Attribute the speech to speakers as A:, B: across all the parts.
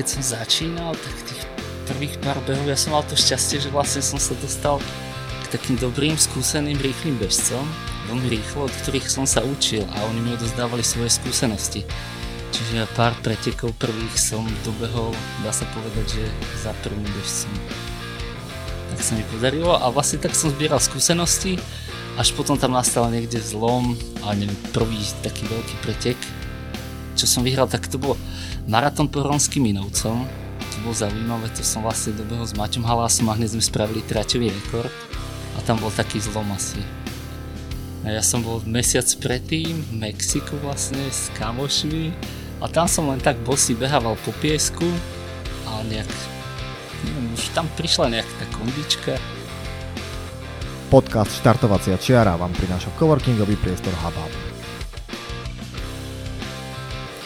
A: keď som začínal, tak tých prvých pár behov ja som mal to šťastie, že vlastne som sa dostal k takým dobrým, skúseným, rýchlým bežcom, veľmi rýchlo, od ktorých som sa učil a oni mi odozdávali svoje skúsenosti. Čiže pár pretekov prvých som dobehol, dá sa povedať, že za prvým bežcom. Tak sa mi podarilo a vlastne tak som zbieral skúsenosti, až potom tam nastal niekde zlom a neviem, prvý taký veľký pretek, čo som vyhral, tak to bol maratón po Ronským Minovcom, to bolo zaujímavé, to som vlastne dobehol s Maťom Halásom a hneď sme spravili traťový rekord a tam bol taký zlom asi. A ja som bol mesiac predtým v Mexiku vlastne s kamošmi a tam som len tak bosy behával po piesku a nejak, neviem, už tam prišla nejaká tá kondička.
B: Podcast Štartovacia čiara vám prináša coworkingový priestor Hubhub.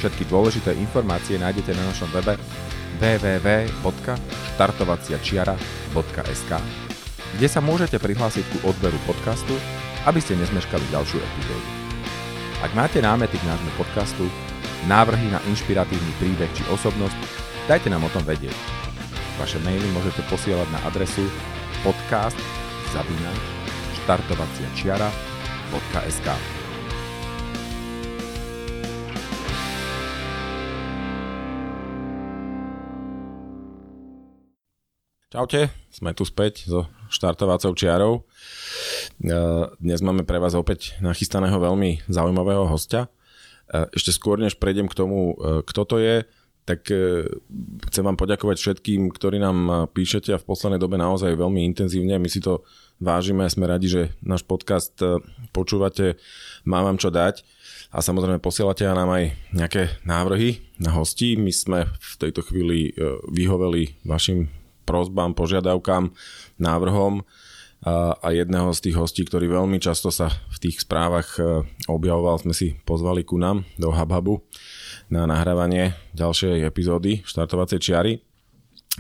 C: Všetky dôležité informácie nájdete na našom webe www.štartovaciačiara.sk kde sa môžete prihlásiť ku odberu podcastu, aby ste nezmeškali ďalšiu epizódu. Ak máte námety k nášmu podcastu, návrhy na inšpiratívny príbeh či osobnosť, dajte nám o tom vedieť. Vaše maily môžete posielať na adresu podcast zavinač štartovaciačiara.sk Čaute, sme tu späť so štartovacou čiarou. E, dnes máme pre vás opäť nachystaného veľmi zaujímavého hostia. E, ešte skôr, než prejdem k tomu, e, kto to je, tak chcem vám poďakovať všetkým, ktorí nám píšete a v poslednej dobe naozaj veľmi intenzívne. My si to vážime sme radi, že náš podcast počúvate, má vám čo dať a samozrejme posielate nám aj nejaké návrhy na hostí. My sme v tejto chvíli vyhoveli vašim prozbám, požiadavkám, návrhom a jedného z tých hostí, ktorý veľmi často sa v tých správach e, objavoval, sme si pozvali ku nám do Hubhubu na nahrávanie ďalšej epizódy štartovacej čiary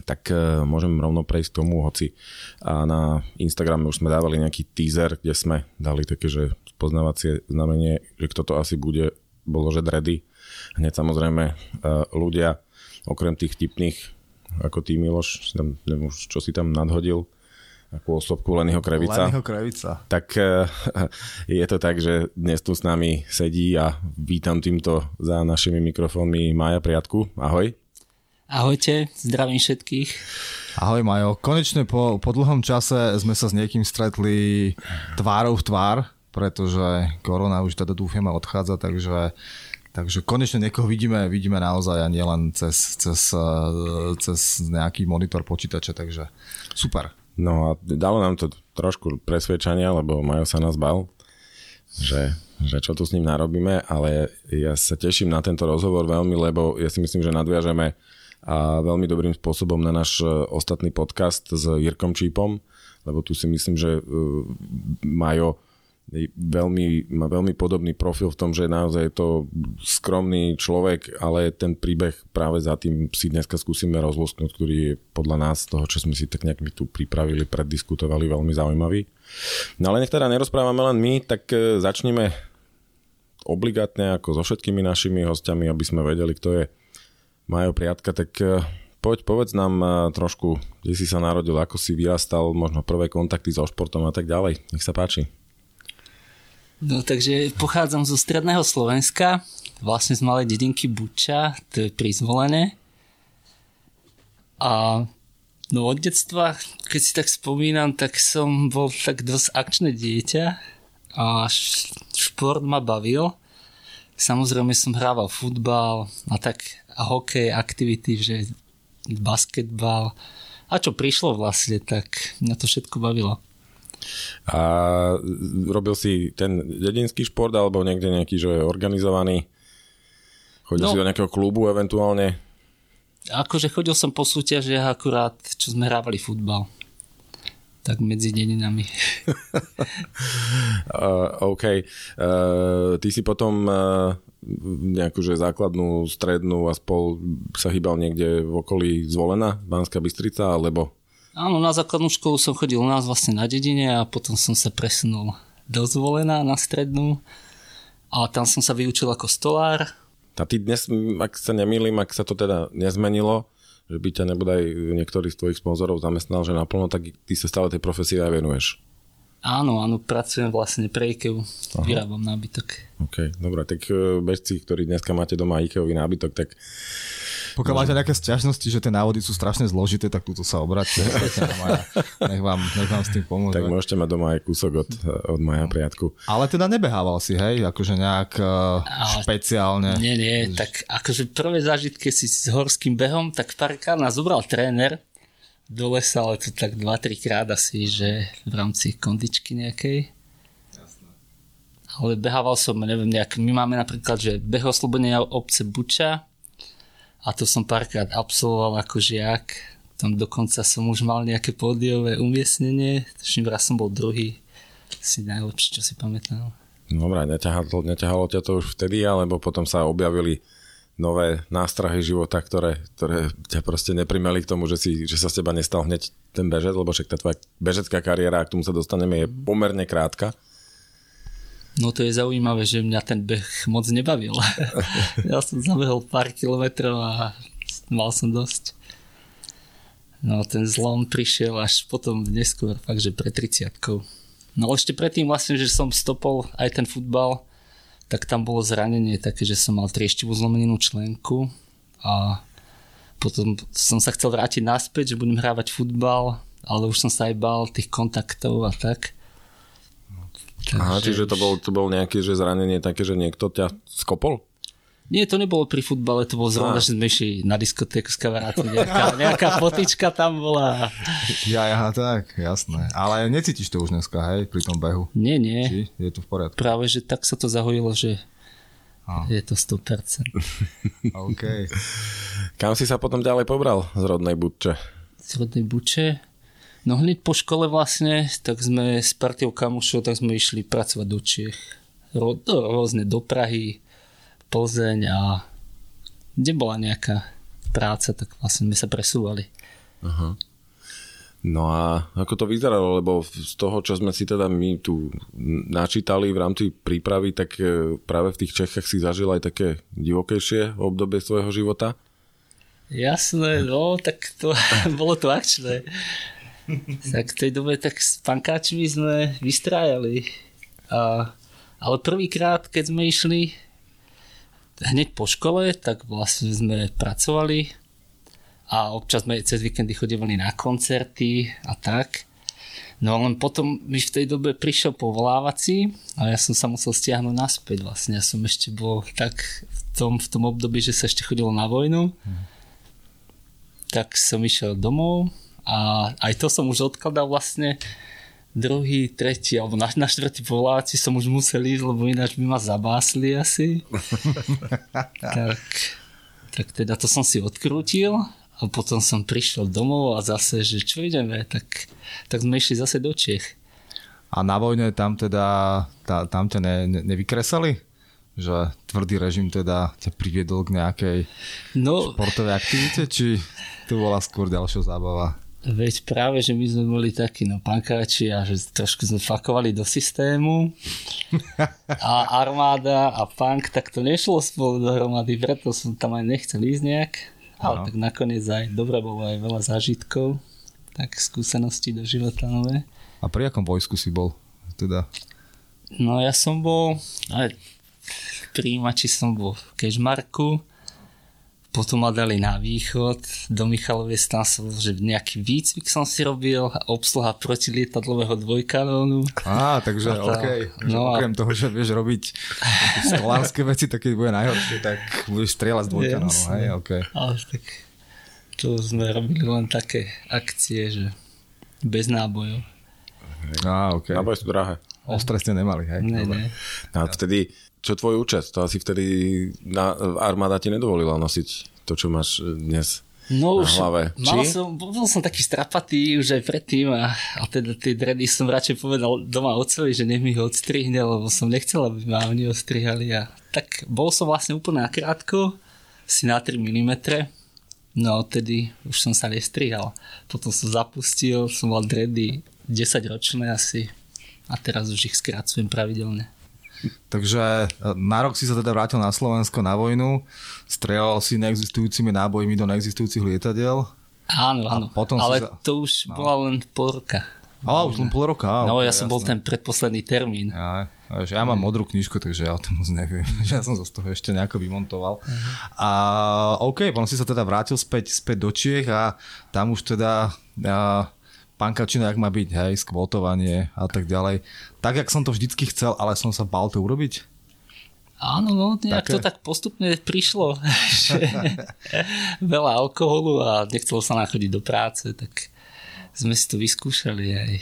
C: tak uh, môžem rovno prejsť k tomu, hoci a na Instagrame už sme dávali nejaký teaser, kde sme dali také, že poznávacie znamenie, že kto to asi bude, bolo, že dredy. Hneď samozrejme uh, ľudia, okrem tých tipných, ako ty Miloš, tam, neviem, čo si tam nadhodil, akú osobku Lenyho Krevica.
B: Lenyho Krevica.
C: Tak uh, je to tak, že dnes tu s nami sedí a vítam týmto za našimi mikrofónmi Maja Priatku. Ahoj.
A: Ahojte, zdravím všetkých.
B: Ahoj Majo, konečne po, po dlhom čase sme sa s niekým stretli tvárou v tvár, pretože korona už teda dúfame odchádza, takže Takže konečne niekoho vidíme, vidíme naozaj a nielen cez, cez, eh, cez nejaký monitor počítača, takže super.
C: No a dalo nám to trošku presvedčania, lebo Majo sa nás bal, že že čo tu s ním narobíme, ale ja sa teším na tento rozhovor veľmi, lebo ja si myslím, že nadviažeme a veľmi dobrým spôsobom na náš e, ostatný podcast s Jirkom Čípom, lebo tu si myslím, že e, Majo veľmi, má veľmi podobný profil v tom, že naozaj je to skromný človek, ale ten príbeh práve za tým si dneska skúsime rozlosknúť, ktorý je podľa nás, toho, čo sme si tak nejak tu pripravili, preddiskutovali, veľmi zaujímavý. No ale nech teda nerozprávame len my, tak e, začneme obligátne ako so všetkými našimi hostiami, aby sme vedeli, kto je Majo Priatka, tak e, poď povedz nám e, trošku, kde si sa narodil, ako si vyrastal, možno prvé kontakty so športom a tak ďalej. Nech sa páči.
A: No takže pochádzam zo stredného Slovenska, vlastne z malej dedinky Buča, to je prizvolené. A no od detstva, keď si tak spomínam, tak som bol tak dosť akčné dieťa a šport ma bavil. Samozrejme som hrával futbal a tak a hokej, aktivity, že basketbal a čo prišlo vlastne, tak mňa to všetko bavilo.
C: A robil si ten dedinský šport alebo niekde nejaký, že je organizovaný? Chodil no, si do nejakého klubu eventuálne?
A: Akože chodil som po súťažiach akurát, čo sme hrávali futbal. Tak medzi dedinami.
C: uh, OK. Uh, ty si potom uh, nejakú že základnú, strednú a spol sa hýbal niekde v okolí zvolená, Banská Bystrica, alebo?
A: Áno, na základnú školu som chodil u nás vlastne na dedine a potom som sa presunul do zvolená na strednú a tam som sa vyučil ako stolár
C: A ty dnes, ak sa nemýlim, ak sa to teda nezmenilo, že by ťa nebodaj niektorý z tvojich sponzorov zamestnal, že naplno, tak ty sa stále tej profesie aj venuješ.
A: Áno, áno, pracujem vlastne pre IKEA, vyrábam nábytok.
C: OK, dobre, tak e, bežci, ktorí dneska máte doma IKEA nábytok, tak
B: pokiaľ máte nejaké sťažnosti, že tie návody sú strašne zložité, tak túto sa obráťte. nech, vám, nech vám s tým pomôže.
C: Tak môžete mať doma aj kúsok od, od Maja Priatku.
B: Ale teda nebehával si, hej? Akože nejak uh, špeciálne.
A: Nie, nie, tak akože prvé zážitky si s horským behom, tak párkrát nás zobral tréner do lesa, ale to tak 2-3 krát asi, že v rámci kondičky nejakej. Ale behával som, neviem, nejak, my máme napríklad, že beh oslobodenia obce Buča, a to som párkrát absolvoval ako žiak. Tam dokonca som už mal nejaké pódiové umiestnenie. Tuším, raz som bol druhý. Si najlepší, čo si pamätám.
C: Dobre, neťahalo, neťahalo ťa to už vtedy, alebo potom sa objavili nové nástrahy života, ktoré, ktoré ťa proste neprimeli k tomu, že, si, že sa z teba nestal hneď ten bežec, lebo však tá tvoja bežecká kariéra, k tomu sa dostaneme, je pomerne krátka.
A: No to je zaujímavé, že mňa ten beh moc nebavil. ja som zabehol pár kilometrov a mal som dosť. No ten zlom prišiel až potom neskôr, fakt, že pre 30 No ešte predtým vlastne, že som stopol aj ten futbal, tak tam bolo zranenie také, že som mal trieštivú zlomeninu členku a potom som sa chcel vrátiť naspäť, že budem hrávať futbal, ale už som sa aj bál tých kontaktov a tak.
C: Takže... Aha, čiže to bol, to bol nejaké že zranenie také, že niekto ťa skopol?
A: Nie, to nebolo pri futbale, to bolo zrovna, že sme išli na diskotéku s kamarátmi. Nejaká, nejaká fotička tam bola.
B: Ja, ja, tak, jasné. Ale necítiš to už dneska, hej, pri tom behu?
A: Nie, nie.
B: Či je to v poriadku?
A: Práve, že tak sa to zahojilo, že a. je to 100%.
B: OK.
C: Kam si sa potom ďalej pobral z rodnej Buče?
A: Z rodnej Buče? No hneď po škole vlastne, tak sme s partiou kamušov, tak sme išli pracovať do Čiech. Ro, do, rôzne do Prahy, Plzeň a kde bola nejaká práca, tak vlastne sme sa presúvali.
C: Aha. No a ako to vyzeralo, lebo z toho, čo sme si teda my tu načítali v rámci prípravy, tak e, práve v tých Čechách si zažil aj také divokejšie obdobie svojho života?
A: Jasné, no, tak to bolo to akčné tak v tej dobe tak s pankáčmi sme vystrájali. A, ale prvýkrát, keď sme išli hneď po škole, tak vlastne sme pracovali a občas sme cez víkendy chodívali na koncerty a tak. No len potom mi v tej dobe prišiel povolávací a ja som sa musel stiahnuť naspäť vlastne. Ja som ešte bol tak v tom, v tom období, že sa ešte chodilo na vojnu. Hmm. Tak som išiel domov a aj to som už odkladal vlastne druhý, tretí alebo na, na štvrtý povoláci som už musel ísť, lebo ináč by ma zabásli asi. tak, tak teda to som si odkrútil a potom som prišiel domov a zase, že čo ideme, tak, tak sme išli zase do Čech.
B: A na vojne tam teda, tá, tam ťa ne, ne, nevykresali? Že tvrdý režim teda ťa priviedol k nejakej no, športovej aktivite, či to bola skôr ďalšia zábava?
A: Veď práve, že my sme boli takí no pankáči a že trošku sme fakovali do systému a armáda a punk, tak to nešlo spolu dohromady, preto som tam aj nechcel ísť nejak. Ale no. tak nakoniec aj dobre bolo aj veľa zážitkov, tak skúsenosti do života nové.
B: A pri akom vojsku si bol? Teda?
A: No ja som bol, aj príjimači som bol v Kežmarku, potom ma dali na východ, do Michalovej tam som že nejaký výcvik som si robil, obsluha protilietadlového dvojkanónu.
B: Á, takže tá, OK. No okrem a... toho, že vieš robiť stolárske veci, tak keď bude najhoršie, tak budeš strieľať z dvojkanónu. Hej, okay.
A: Ale tak to sme robili len také akcie, že bez nábojov.
B: Á, OK.
C: Náboje sú drahé.
B: Ostré ste nemali, hej?
A: Ne, ne.
C: A vtedy čo tvoj účet? To asi vtedy na, armáda ti nedovolila nosiť to, čo máš dnes no, na hlave.
A: Mal som, bol som taký strapatý už aj predtým a, a teda tie dredy som radšej povedal doma otcovi, že nech mi ho odstrihne, lebo som nechcel, aby ma oni ostrihali. A tak bol som vlastne úplne nakrátko, si na 3 mm. No odtedy už som sa nestrihal. Potom som zapustil, som mal dredy 10 ročné asi a teraz už ich skracujem pravidelne.
B: Takže e, na rok si sa teda vrátil na Slovensko na vojnu, strieľal si neexistujúcimi nábojmi do neexistujúcich lietadiel.
A: Áno, áno,
B: potom
A: ale
B: si za-
A: to už no. bola len pol roka.
B: A už len pol roka. á,
A: No,
B: ok,
A: ja som bol
B: jasné.
A: ten predposledný termín.
B: Ja, ja mám modrú knižku, takže ja o tom moc neviem. ja som sa z toho ešte nejako vymontoval. A OK, potom si sa teda vrátil späť, späť do Čiech a tam už teda a, pankačina, jak má byť, hej, skvotovanie a tak ďalej. Tak, jak som to vždycky chcel, ale som sa bál to urobiť.
A: Áno, no, nejak
B: Také?
A: to tak postupne prišlo, že veľa alkoholu a nechcelo sa nám chodiť do práce, tak sme si to vyskúšali aj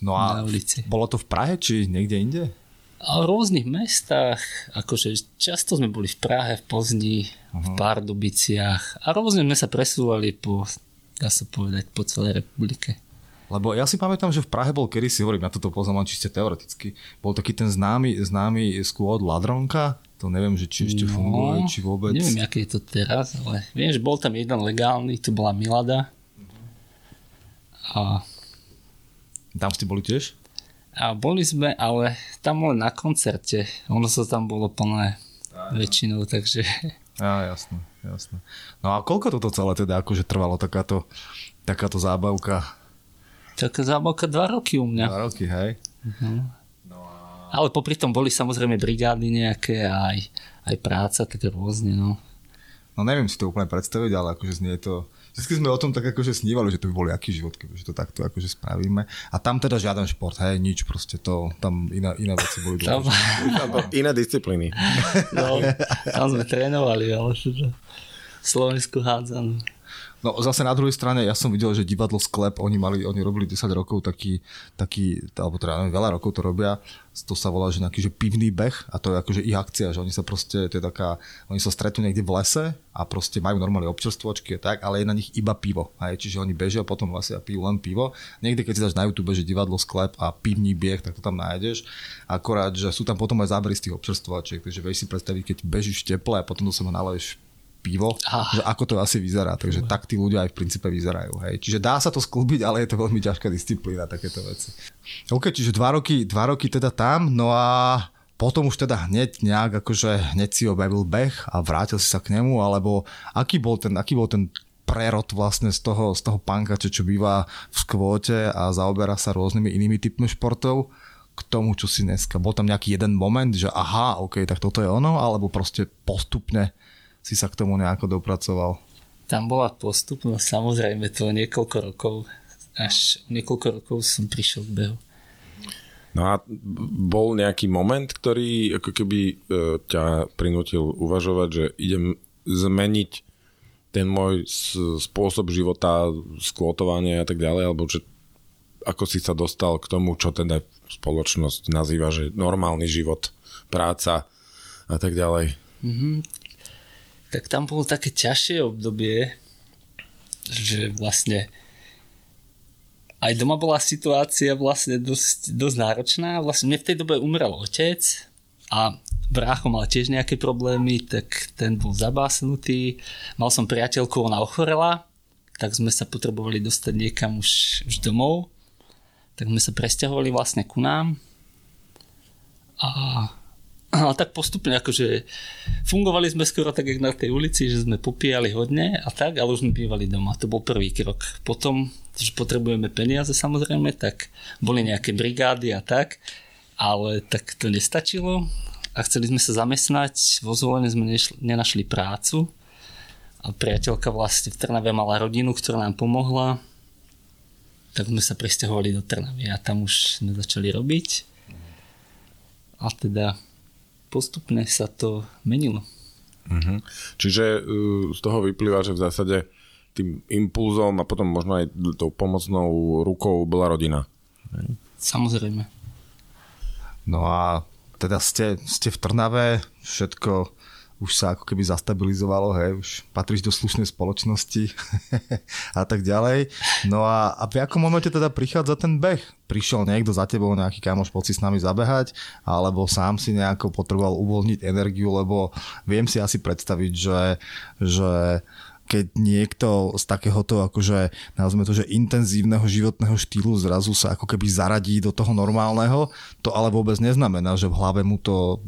B: No a
A: na ulici.
B: bolo to v Prahe, či niekde inde?
A: A v rôznych mestách, akože často sme boli v Prahe, v Pozni, v Pardubiciach a rôzne sme sa presúvali po, dá sa povedať, po celej republike.
B: Lebo ja si pamätám, že v Prahe bol kedysi, hovorím, ja toto poznám čiste teoreticky, bol taký ten známy, známy skôr Ladronka, to neviem, že či ešte funguje, či vôbec...
A: No, Neviem, aké je to teraz, ale viem, že bol tam jeden legálny, to bola Milada. A,
B: Tam ste boli tiež?
A: a boli sme, ale tam len na koncerte. Ono sa tam bolo plné väčšinou, takže
B: Á, jasné, jasné. No a koľko toto celé teda akože trvalo takáto, takáto zábavka?
A: Taká zábavka dva roky u mňa.
B: Dva roky, hej?
A: Ale popri tom boli samozrejme brigády nejaké a aj, aj práca, tak rôzne, no.
B: No neviem si to úplne predstaviť, ale akože znie to... Vždycky sme o tom tak akože snívali, že to by bol aký život, kebyže to takto akože spravíme. A tam teda žiaden šport, hej, nič, proste to, tam iné, iné veci boli
A: Tam.
C: Iné disciplíny.
A: no, tam sme trénovali, ale Slovensku hádzanú.
B: No zase na druhej strane, ja som videl, že divadlo Sklep, oni mali, oni robili 10 rokov taký, taký alebo teda neviem, veľa rokov to robia, to sa volá, že nejaký že pivný beh a to je akože ich akcia, že oni sa proste, to je taká, oni sa stretnú niekde v lese a proste majú normálne občerstvočky a tak, ale je na nich iba pivo, hej, čiže oni bežia potom vlastne a pijú len pivo. Niekde keď si dáš na YouTube, že divadlo Sklep a pivný bieh, tak to tam nájdeš, akorát, že sú tam potom aj zábery z tých občerstvočiek, takže vieš si predstaviť, keď bežíš v teple a potom do seba naleješ pivo,
A: Ah.
B: že ako to asi vyzerá. Takže tak tí ľudia aj v princípe vyzerajú. Hej. Čiže dá sa to sklúbiť, ale je to veľmi ťažká disciplína, takéto veci. OK, čiže dva roky, dva roky teda tam, no a potom už teda hneď nejak akože hneď si objavil beh a vrátil si sa k nemu, alebo aký bol ten, aký bol ten prerod vlastne z toho, z toho pankače, čo býva v skvóte a zaoberá sa rôznymi inými typmi športov k tomu, čo si dneska. Bol tam nejaký jeden moment, že aha, OK, tak toto je ono, alebo proste postupne si sa k tomu nejako dopracoval.
A: Tam bola postupnosť, samozrejme to niekoľko rokov, až niekoľko rokov som prišiel k behu.
C: No a bol nejaký moment, ktorý ako keby e, ťa prinútil uvažovať, že idem zmeniť ten môj spôsob života, skvotovanie a tak ďalej, alebo že ako si sa dostal k tomu, čo teda spoločnosť nazýva, že normálny život, práca a tak ďalej.
A: Tak tam bolo také ťažšie obdobie, že vlastne aj doma bola situácia vlastne dosť, dosť náročná. Vlastne mne v tej dobe umrel otec a brácho mal tiež nejaké problémy, tak ten bol zabásnutý. Mal som priateľku, ona ochorela, tak sme sa potrebovali dostať niekam už, už domov. Tak sme sa presťahovali vlastne ku nám. A a tak postupne akože fungovali sme skoro tak, jak na tej ulici, že sme popíjali hodne a tak, ale už sme bývali doma. To bol prvý krok. Potom, že potrebujeme peniaze samozrejme, tak boli nejaké brigády a tak, ale tak to nestačilo a chceli sme sa zamestnať. Vo zvolení sme nešli, nenašli prácu a priateľka vlastne v Trnave mala rodinu, ktorá nám pomohla tak sme sa presťahovali do Trnavy a tam už sme začali robiť a teda postupne sa to menilo.
C: Mhm. Čiže uh, z toho vyplýva, že v zásade tým impulzom a potom možno aj tou pomocnou rukou bola rodina.
A: Samozrejme.
B: No a teda ste, ste v Trnave, všetko už sa ako keby zastabilizovalo, hej, už patríš do slušnej spoločnosti a tak ďalej. No a, a v akom momente teda prichádza ten beh? Prišiel niekto za tebou, nejaký kamoš, poď si s nami zabehať, alebo sám si nejako potreboval uvoľniť energiu, lebo viem si asi predstaviť, že, že keď niekto z takéhoto akože, nazvime to, že intenzívneho životného štýlu zrazu sa ako keby zaradí do toho normálneho, to ale vôbec neznamená, že v hlave mu to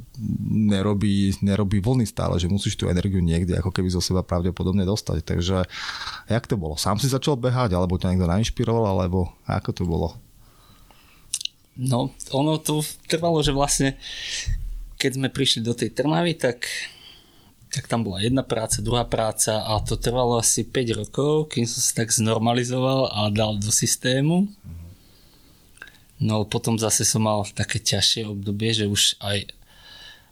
B: nerobí, nerobí vlny stále, že musíš tú energiu niekde ako keby zo seba pravdepodobne dostať. Takže jak to bolo? Sám si začal behať, alebo ťa niekto nainšpiroval, alebo ako to bolo?
A: No, ono to trvalo, že vlastne keď sme prišli do tej Trnavy, tak tak tam bola jedna práca, druhá práca a to trvalo asi 5 rokov, kým som sa tak znormalizoval a dal do systému. No potom zase som mal také ťažšie obdobie, že už aj,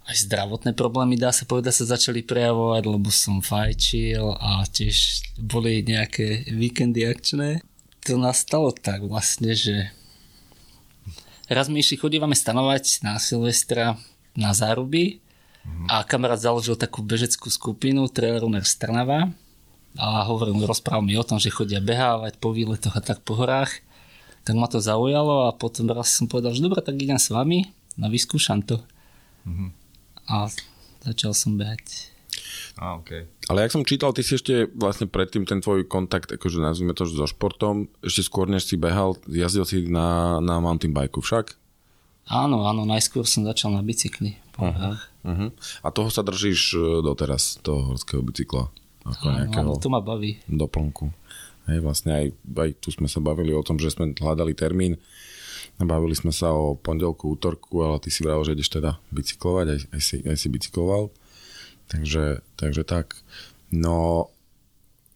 A: aj zdravotné problémy, dá sa povedať, sa začali prejavovať, lebo som fajčil a tiež boli nejaké víkendy akčné. To nastalo tak vlastne, že raz my išli chodívame stanovať na Silvestra na záruby a kamarát založil takú bežeckú skupinu Trail Runner Strnava a hovoril, rozprával mi o tom, že chodia behávať po výletoch a tak po horách. Tak ma to zaujalo a potom raz som povedal, že dobre, tak idem s vami a vyskúšam to. Mm-hmm. A začal som behať.
B: A, okay.
C: Ale jak som čítal, ty si ešte vlastne predtým ten tvoj kontakt, akože nazvime to so športom, ešte skôr než si behal, jazdil si na, na mountain bike však?
A: Áno, áno, najskôr som začal na bicykli. Uh-huh,
C: uh-huh. A toho sa držíš e, doteraz, toho horského bicykla?
A: Ako áno, nejakého áno, to ma baví.
C: Doplnku. Hej, vlastne aj, aj tu sme sa bavili o tom, že sme hľadali termín. Bavili sme sa o pondelku, útorku, ale ty si vral, že ideš teda bicyklovať, aj, aj, si, aj si bicykloval. Takže, takže tak. No,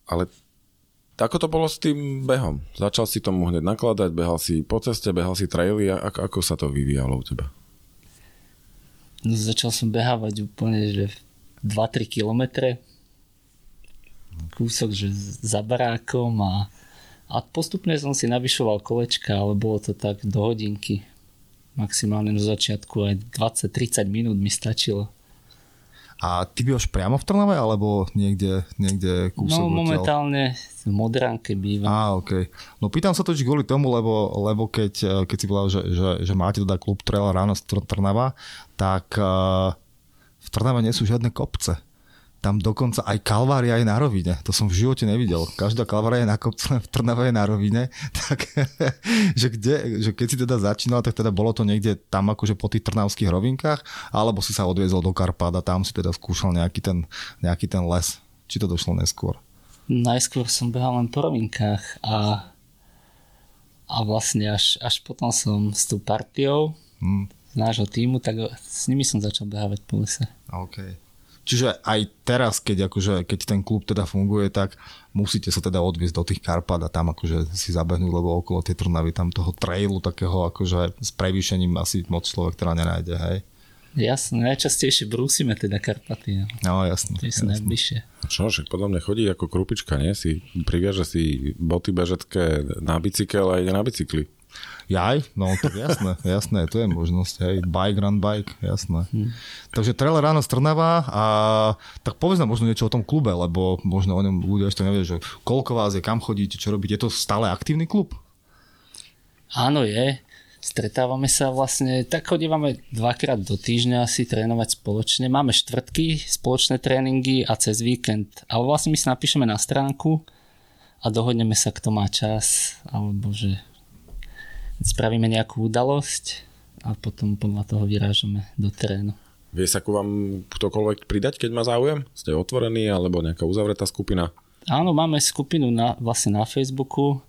C: ale ako to bolo s tým behom? Začal si tomu hneď nakladať, behal si po ceste, behal si traily a ako, sa to vyvíjalo u teba?
A: No, začal som behávať úplne, že 2-3 kilometre kúsok, že za barákom a, a postupne som si navyšoval kolečka, ale bolo to tak do hodinky. Maximálne do začiatku aj 20-30 minút mi stačilo.
B: A ty bývaš priamo v Trnave, alebo niekde, niekde kúsok
A: No momentálne v Modránke bývam.
B: Á, ok. No pýtam sa to kvôli tomu, lebo, lebo keď, keď si povedal, že, že, že máte teda klub Trail ráno z Trnava, tak uh, v Trnave nie sú žiadne kopce tam dokonca aj kalvária je na rovine. To som v živote nevidel. Každá kalvária je na kopcu, v Trnave je na rovine. Tak, že, kde, že keď si teda začínal, tak teda bolo to niekde tam akože po tých trnavských rovinkách, alebo si sa odviezol do Karpát a tam si teda skúšal nejaký ten, nejaký ten les. Či to došlo neskôr?
A: Najskôr som behal len po rovinkách a, a vlastne až, až potom som s tou partiou hmm. nášho týmu, tak s nimi som začal behávať po lese.
B: Okay. Čiže aj teraz, keď, akože, keď ten klub teda funguje, tak musíte sa teda odviezť do tých Karpat a tam akože si zabehnúť, lebo okolo tej Trnavy tam toho trailu takého akože s prevýšením asi moc človek teda nenájde, hej?
A: Jasné, najčastejšie brúsime teda Karpaty. No,
B: no jasné.
A: Tie sú najbližšie.
C: Čo, však podľa mňa chodí ako krupička, nie? Si priviaže si boty bežecké na bicykel a ide na bicykli.
B: Jaj, no to jasné, jasné, to je možnosť, hej, bike, run bike, jasné. Hmm. Takže trailer ráno z Trnava a tak povedz nám možno niečo o tom klube, lebo možno o ňom ľudia ešte nevie, že koľko vás je, kam chodíte, čo robíte, je to stále aktívny klub?
A: Áno, je. Stretávame sa vlastne, tak chodívame dvakrát do týždňa si trénovať spoločne. Máme štvrtky, spoločné tréningy a cez víkend. Ale vlastne my si napíšeme na stránku a dohodneme sa, kto má čas, alebo že spravíme nejakú udalosť a potom podľa toho vyrážame do terénu.
C: Vie sa ku vám ktokoľvek pridať, keď má záujem? Ste otvorení alebo nejaká uzavretá skupina?
A: Áno, máme skupinu na, vlastne na Facebooku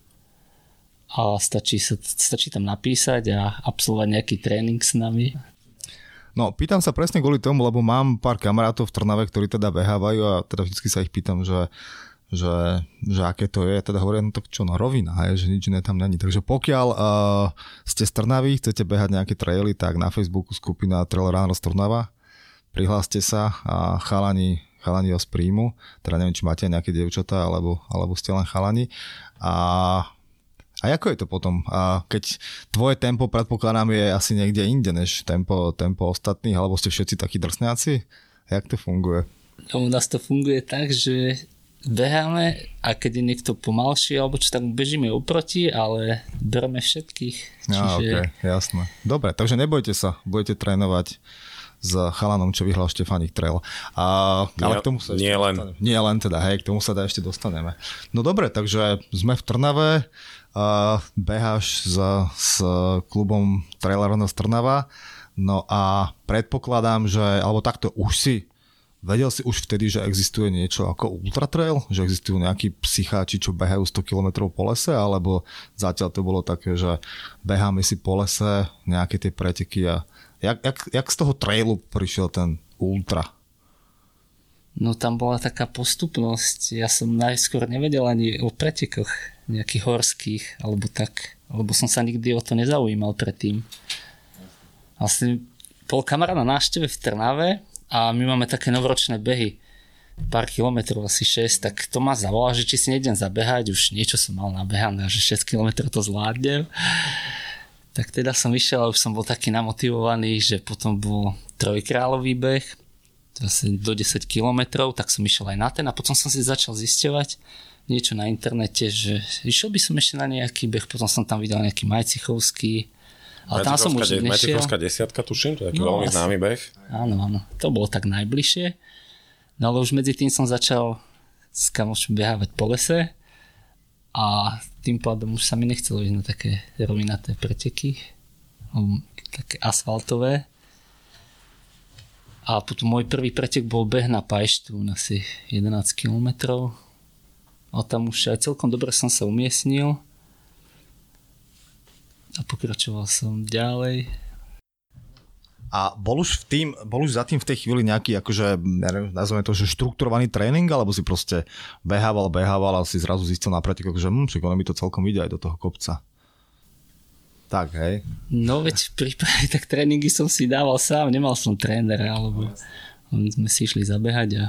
A: a stačí, sa, stačí tam napísať a absolvovať nejaký tréning s nami.
B: No, pýtam sa presne kvôli tomu, lebo mám pár kamarátov v Trnave, ktorí teda behávajú a teda vždy sa ich pýtam, že že, že aké to je, teda hovoria, no tak čo, no rovina, hej, že nič iné tam není. Takže pokiaľ uh, ste z Trnavy, chcete behať nejaké traily, tak na Facebooku skupina Trail Runner z Trnava, prihláste sa a chalani, chalani vás príjmu, teda neviem, či máte nejaké dievčatá, alebo, alebo ste len chalani. A a ako je to potom? A keď tvoje tempo, predpokladám, je asi niekde inde, než tempo, tempo ostatných, alebo ste všetci takí drsňáci? Jak to funguje?
A: U nás to funguje tak, že beháme a keď je niekto pomalší alebo čo, tak bežíme oproti, ale bereme všetkých.
B: Čiže... Ja, okay, jasné. Dobre, takže nebojte sa, budete trénovať s chalanom, čo vyhral Štefanik Trail. A, ale
C: Nie-
B: k tomu sa ešte
C: nie len.
B: dostaneme. Nie len teda, hej, k tomu sa dá ešte dostaneme. No dobre, takže sme v Trnave, a beháš s, s klubom Trail Runners Trnava, no a predpokladám, že, alebo takto už si Vedel si už vtedy, že existuje niečo ako ultra trail? Že existujú nejakí psycháči, čo behajú 100 km po lese? Alebo zatiaľ to bolo také, že beháme si po lese, nejaké tie preteky a jak, jak, jak z toho trailu prišiel ten ultra?
A: No tam bola taká postupnosť. Ja som najskôr nevedel ani o pretekoch nejakých horských, alebo tak. Alebo som sa nikdy o to nezaujímal predtým. Vlastne bol kamarát na návšteve v Trnave a my máme také novoročné behy pár kilometrov, asi 6, tak to ma zavolal, že či si nejdem zabehať, už niečo som mal nabehané, že 6 kilometrov to zvládnem. Tak teda som išiel a už som bol taký namotivovaný, že potom bol trojkrálový beh, zase do 10 kilometrov, tak som išiel aj na ten a potom som si začal zisťovať niečo na internete, že išiel by som ešte na nejaký beh, potom som tam videl nejaký Majcichovský, ale tam som už nešiel.
C: Majcichovská desiatka, tuším, to je taký
A: No,
C: veľmi známy beh.
A: Áno, áno, to bolo tak najbližšie. No ale už medzi tým som začal s kamošom behávať po lese a tým pádom už sa mi nechcelo ísť na také rovinaté preteky, také asfaltové. A potom môj prvý pretek bol beh na Pajštún, asi 11 km. A tam už aj celkom dobre som sa umiestnil. A pokračoval som ďalej.
B: A bol už, v tým, bol už za tým v tej chvíli nejaký, akože, neviem, nazveme to, že štrukturovaný tréning, alebo si proste behával, behával a si zrazu zistil na pretekoch, že hm, ono mi to celkom ide aj do toho kopca. Tak, hej.
A: No veď v prípade tak tréningy som si dával sám, nemal som trénera, alebo len sme si išli zabehať a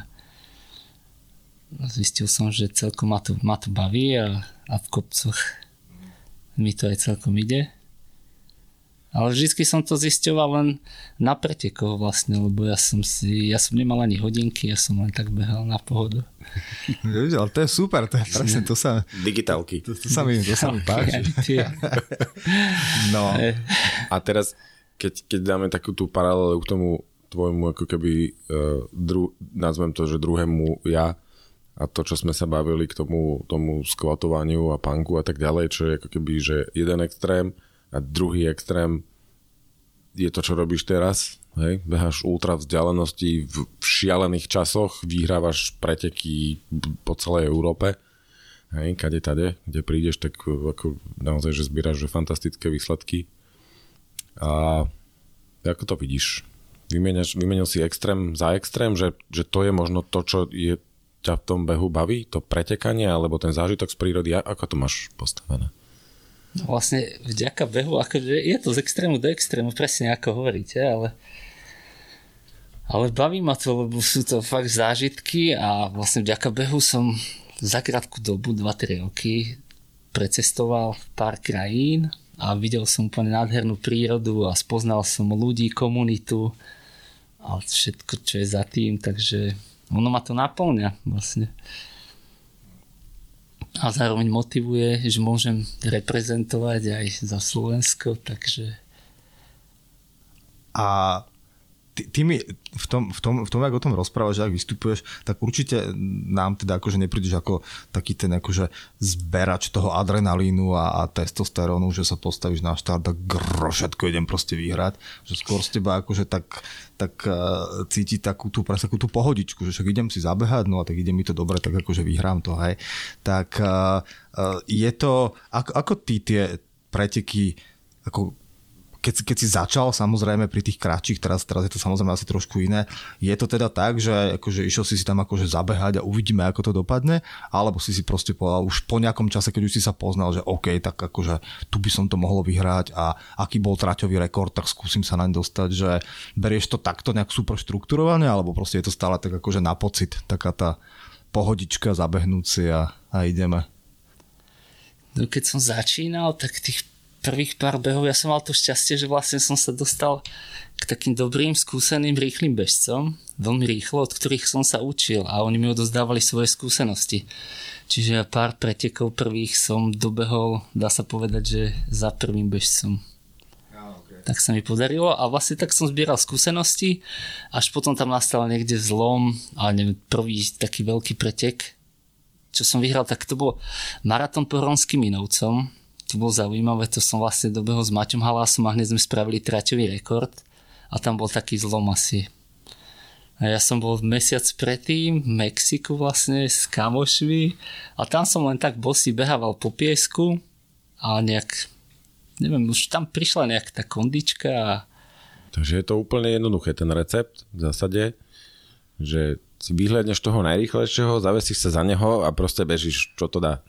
A: zistil som, že celkom ma to, ma to baví a, a v kopcoch mi to aj celkom ide. Ale vždy som to zisťoval len na pretekoch vlastne, lebo ja som si, ja som nemal ani hodinky, ja som len tak behal na pohodu.
B: Ale to je super, to je presne, to sa,
C: Digitálky.
B: to, to sa mi, to sa mi páči. No,
C: A teraz, keď, keď dáme takú tú paralelu k tomu tvojmu, ako keby, uh, dru, nazvem to, že druhému ja, a to, čo sme sa bavili k tomu, tomu skvatovaniu a punku a tak ďalej, čo je ako keby, že jeden extrém a druhý extrém je to, čo robíš teraz, hej? Beháš ultra vzdialenosti v, šialených časoch, vyhrávaš preteky po celej Európe, hej, kade tade, kde prídeš, tak uh, ako naozaj, že zbieraš že fantastické výsledky. A ako to vidíš? Vymeniaš, vymenil si extrém za extrém, že, že to je možno to, čo je ťa v tom behu baví, to pretekanie alebo ten zážitok z prírody, ako to máš postavené?
A: Vlastne vďaka behu, akože je to z extrému do extrému, presne ako hovoríte, ale ale baví ma to, lebo sú to fakt zážitky a vlastne vďaka behu som za krátku dobu, 2-3 roky, precestoval pár krajín a videl som úplne nádhernú prírodu a spoznal som ľudí, komunitu a všetko, čo je za tým, takže ono ma to naplňa vlastne a zároveň motivuje, že môžem reprezentovať aj za Slovensko, takže
B: A ty, ty mi v tom, v, tom, v tom, jak o tom rozprávaš, ak vystupuješ, tak určite nám teda akože neprídeš ako taký ten akože zberač toho adrenalínu a, a testosterónu, že sa postavíš na štart a grro, všetko idem proste vyhrať. Že skôr z teba akože tak, tak uh, cíti takú tú, presne takú tú pohodičku, že však idem si zabehať, no a tak ide mi to dobre, tak akože vyhrám to, hej. Tak uh, uh, je to, ako, ako ty tie preteky ako keď, keď si začal samozrejme pri tých kratších, teraz, teraz je to samozrejme asi trošku iné, je to teda tak, že akože išiel si si tam akože zabehať a uvidíme, ako to dopadne, alebo si si proste povedal už po nejakom čase, keď už si sa poznal, že OK, tak akože tu by som to mohol vyhrať a aký bol traťový rekord, tak skúsim sa naň dostať, že berieš to takto nejak super štrukturované, alebo proste je to stále tak akože na pocit, taká tá pohodička, zabehnúť si a, a ideme.
A: no keď som začínal, tak tých prvých pár behov ja som mal to šťastie, že vlastne som sa dostal k takým dobrým, skúseným, rýchlým bežcom, veľmi rýchlo, od ktorých som sa učil a oni mi odozdávali svoje skúsenosti. Čiže pár pretekov prvých som dobehol, dá sa povedať, že za prvým bežcom. tak sa mi podarilo a vlastne tak som zbieral skúsenosti, až potom tam nastal niekde zlom, ale neviem, prvý taký veľký pretek, čo som vyhral, tak to bol maratón po Hronským Minovcom, to bolo zaujímavé, to som vlastne dobehol s Maťom Halásom a hneď sme spravili traťový rekord a tam bol taký zlom asi. A ja som bol mesiac predtým v Mexiku vlastne s kamošmi a tam som len tak bosy behával po piesku a nejak neviem, už tam prišla nejak tá kondička a...
C: Takže je to úplne jednoduché, ten recept v zásade, že si vyhľadneš toho najrýchlejšieho, zavesíš sa za neho a proste bežíš, čo to dá.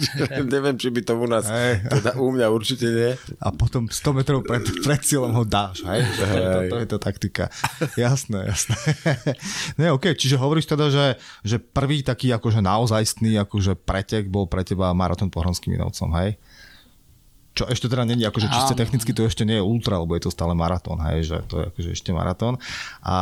C: Neviem, či by to u nás, hey. teda u mňa určite nie.
B: A potom 100 metrov pred, pred cieľom ho dáš, hej? Hey. To, to je to taktika. Jasné, jasné. ne, OK, čiže hovoríš teda, že, že prvý taký akože naozajstný akože pretek bol pre teba maratón po Hronským Minovcom, hej? čo ešte teda není, akože čiste technicky to ešte nie je ultra, lebo je to stále maratón, hej, že to je akože ešte maratón. A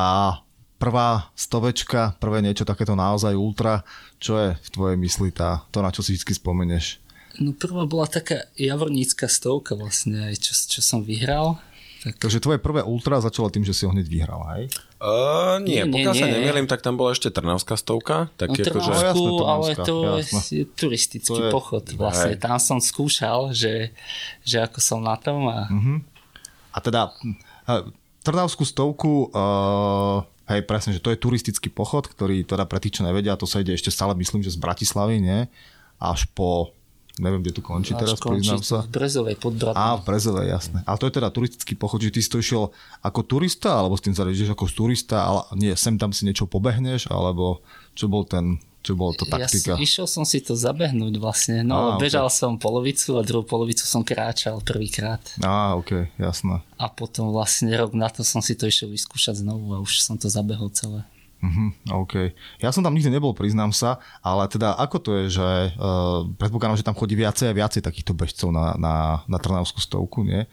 B: prvá stovečka, prvé niečo takéto naozaj ultra, čo je v tvojej mysli tá, to, na čo si vždy spomeneš?
A: No prvá bola taká javornícka stovka vlastne, čo, čo som vyhral.
B: Tak... Takže tvoje prvé ultra začalo tým, že si ho hneď vyhral, hej?
C: Uh, nie, nie, pokiaľ nie, sa nemýlim, tak tam bola ešte Trnavská stovka. Tak
A: no, je Trnavskú, že... jasné, ale to jasné. je turistický to je... pochod vlastne. Hej. Tam som skúšal, že, že ako som na tom. A, uh-huh.
B: a teda Trnavskú stovku, uh, hej, presne, že to je turistický pochod, ktorý teda pre tých, čo nevedia, to sa ide ešte stále, myslím, že z Bratislavy, nie? Až po neviem, kde tu končí Až teraz, končí priznám sa.
A: V Brezovej pod Bratnou.
B: Á, v Brezovej, jasné. Ale to je teda turistický pochod, že ty si to išiel ako turista, alebo s tým sa ako turista, ale nie, sem tam si niečo pobehneš, alebo čo bol ten čo bolo to taktika?
A: Ja išiel som si to zabehnúť vlastne. No, Á, bežal okay. som polovicu a druhú polovicu som kráčal prvýkrát.
B: Á, ok, jasné.
A: A potom vlastne rok na to som si to išiel vyskúšať znovu a už som to zabehol celé.
B: Uh-huh, OK. Ja som tam nikdy nebol, priznám sa, ale teda ako to je, že uh, predpokladám, že tam chodí viacej a viacej takýchto bežcov na, na, na Trnavskú stovku, nie?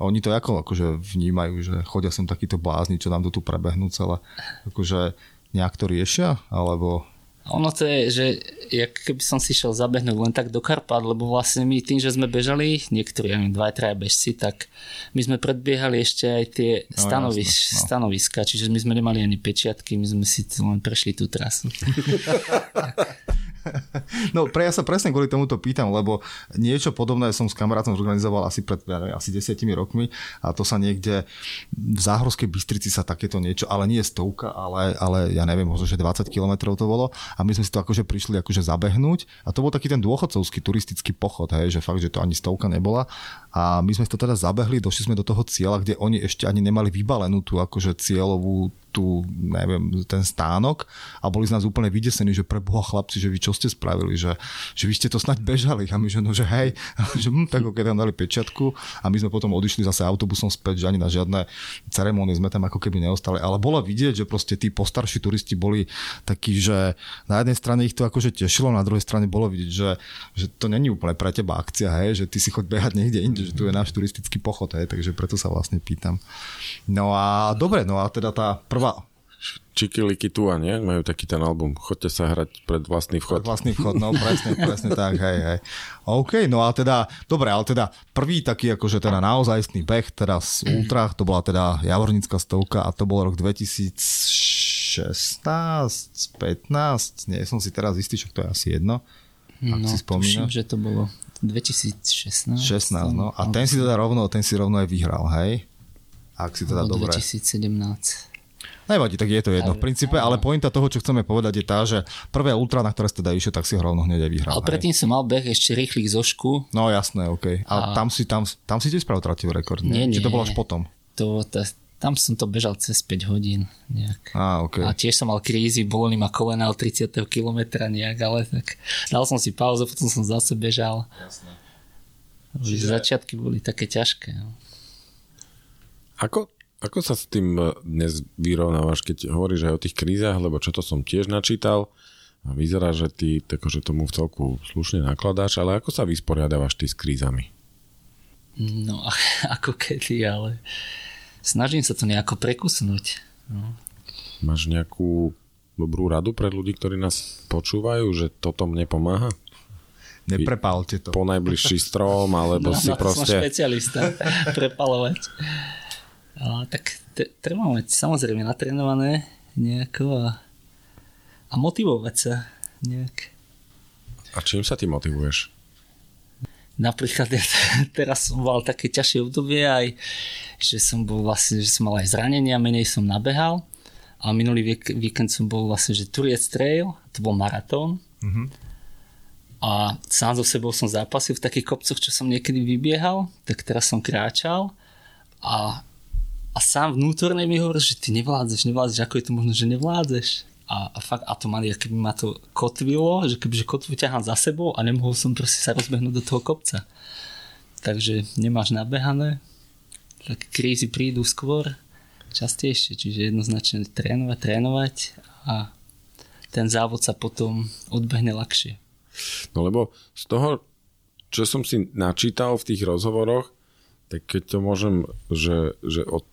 B: A oni to ako akože vnímajú, že chodia sem takíto blázni, čo nám to tu prebehnú celé. Akože nejak to riešia, alebo
A: ono to je, že jak keby som si šiel zabehnúť len tak do Karpát, lebo vlastne my tým, že sme bežali, niektorí, ja neviem, dva, traja bežci, tak my sme predbiehali ešte aj tie no, stanovis, jasne, no. stanoviska, čiže my sme nemali ani pečiatky, my sme si len prešli tú trasu.
B: No pre ja sa presne kvôli tomu to pýtam, lebo niečo podobné som s kamarátom zorganizoval asi pred asi desiatimi rokmi a to sa niekde v Záhorskej Bystrici sa takéto niečo, ale nie stovka, ale, ale ja neviem, možno, že 20 km to bolo. A my sme si to akože prišli akože zabehnúť a to bol taký ten dôchodcovský turistický pochod, hej, že fakt, že to ani stovka nebola. A my sme to teda zabehli, došli sme do toho cieľa, kde oni ešte ani nemali vybalenú tú akože cieľovú tú, neviem, ten stánok a boli z nás úplne vydesení, že preboha chlapci, že vy čo ste spravili, že, že vy ste to snať bežali a my že no, že hej, že hm, tak keď tam dali pečiatku a my sme potom odišli zase autobusom späť, že ani na žiadne ceremónie sme tam ako keby neostali, ale bolo vidieť, že proste tí postarší turisti boli takí, že na jednej strane ich to akože tešilo, na druhej strane bolo vidieť, že, že to není úplne pre teba akcia, hej, že ty si choď behať niekde inde, že tu je náš turistický pochod, hej, takže preto sa vlastne pýtam. No a dobre, no a teda tá prvá prvá...
C: Čikiliky tu a nie? Majú taký ten album. Chodte sa hrať pred vlastný vchod.
B: Pred vlastný vchod, no presne, presne tak, hej, hej. OK, no a teda, dobre, ale teda prvý taký akože teda naozajstný beh, teda z ultra, to bola teda Javornická stovka a to bol rok 2016, 15, nie som si teraz istý, čo to je asi jedno.
A: Ak no, si spomínaš. Tuším, že to bolo 2016.
B: 16, no. A ten si teda rovno, ten si rovno aj vyhral, hej? Ak si teda dobre.
A: 2017.
B: Nevadí, tak je to jedno v princípe, ale pointa toho, čo chceme povedať je tá, že prvé ultra, na ktoré ste teda išiel, tak si ho rovno hneď aj vyhral.
A: Ale predtým som mal beh ešte rýchlych zošku.
B: No jasné, OK. A, a... tam si, tam, tam si tiež spravil tratil rekord, nie? nie? Či to bolo až potom?
A: To, to, tam som to bežal cez 5 hodín nejak.
B: Á, okay.
A: A tiež som mal krízy, boli ma kolena od 30. kilometra nejak, ale tak dal som si pauzu, potom som zase bežal. Jasné. Čiže... Začiatky boli také ťažké. No.
C: Ako, ako sa s tým e, dnes vyrovnávaš, keď hovoríš aj o tých krízach, lebo čo to som tiež načítal a vyzerá, že ty že tomu v celku slušne nakladáš, ale ako sa vysporiadávaš ty s krízami?
A: No, ako kedy, ale snažím sa to nejako prekusnúť. No.
C: Máš nejakú dobrú radu pre ľudí, ktorí nás počúvajú, že toto mne pomáha?
B: Neprepálte to.
C: po najbližší strom, alebo
A: No,
C: si
A: na to som
C: proste...
A: špecialista, prepalovať. A, tak treba mať samozrejme natrénované nejako a, a motivovať sa nejak.
C: A čím sa ty motivuješ?
A: Napríklad ja teraz som mal také ťažšie obdobie aj, že som bol vlastne, že som mal aj zranenia, menej som nabehal a minulý vík- víkend som bol vlastne, že Turiec Trail, to bol maratón a sám so sebou som zápasil v takých kopcoch, čo som niekedy vybiehal, tak teraz som kráčal a, a sám vnútorne mi hovorí, že ty nevládzeš, nevládzeš, ako je to možno, že nevládzeš. A, a fakt, a to mali, keby ma to kotvilo, že kebyže kotvu ťahám za sebou a nemohol som proste sa rozbehnúť do toho kopca. Takže nemáš nabehané, tak krízy prídu skôr, častejšie, čiže jednoznačne trénovať, trénovať a ten závod sa potom odbehne ľahšie.
C: No lebo z toho, čo som si načítal v tých rozhovoroch, tak keď to môžem že, že od,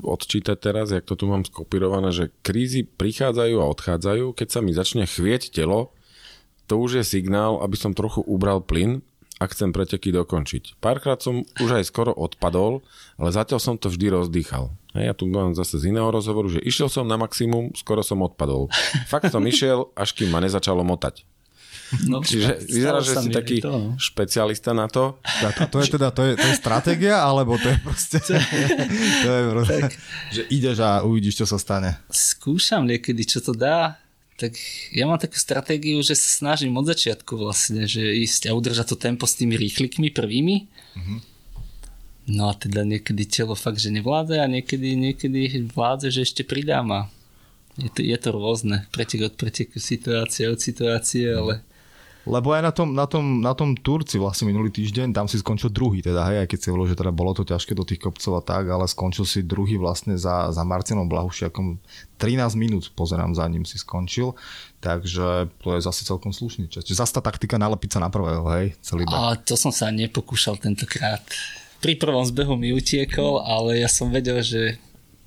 C: odčítať teraz, jak to tu mám skopírované, že krízy prichádzajú a odchádzajú, keď sa mi začne chvieť telo, to už je signál, aby som trochu ubral plyn a chcem preteky dokončiť. Párkrát som už aj skoro odpadol, ale zatiaľ som to vždy rozdýchal. Ja tu mám zase z iného rozhovoru, že išiel som na maximum, skoro som odpadol. Fakt som išiel, až kým ma nezačalo motať.
A: No,
C: Čiže vyzerá, že si taký
A: to, no.
C: špecialista na to.
B: A to, to je teda, to je, to je stratégia, alebo to je proste, to je proste že ideš a uvidíš, čo sa stane.
A: skúšam niekedy, čo to dá, tak ja mám takú stratégiu, že sa snažím od začiatku vlastne, že ísť a udržať to tempo s tými rýchlikmi prvými. No a teda niekedy telo fakt, že nevládze a niekedy, niekedy vládze, že ešte pridám a je to, je to rôzne, pretek od preteku, situácia od situácie, ale
B: Lebo aj na tom, na tom, na tom Turci vlastne minulý týždeň, tam si skončil druhý, teda hej, aj keď si hovoril, že teda bolo to ťažké do tých kopcov a tak, ale skončil si druhý vlastne za, za Marcinom Blahušiakom. 13 minút pozerám za ním si skončil, takže to je zase celkom slušný čas. Čiže zase tá taktika nalepiť sa na prvého, hej, celý beh.
A: a to som sa nepokúšal tentokrát. Pri prvom zbehu mi utiekol, ale ja som vedel, že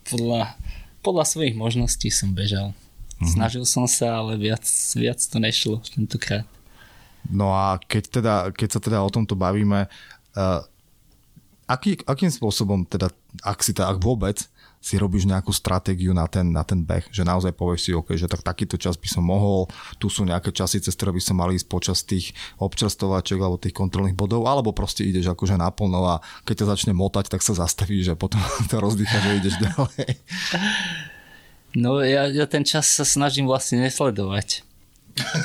A: podľa, podľa svojich možností som bežal. Snažil som sa, ale viac, viac to nešlo tentokrát.
B: No a keď, teda, keď sa teda o tomto bavíme, uh, aký, akým spôsobom teda, ak si teda, ak vôbec, si robíš nejakú stratégiu na ten, na ten beh, že naozaj povieš si, OK, že tak takýto čas by som mohol, tu sú nejaké časy, cez ktoré by som mal ísť počas tých občerstovačiek alebo tých kontrolných bodov, alebo proste ideš akože naplno a keď ťa začne motať, tak sa zastavíš a potom to rozdýchaš, že ideš ďalej.
A: No ja, ja ten čas sa snažím vlastne nesledovať.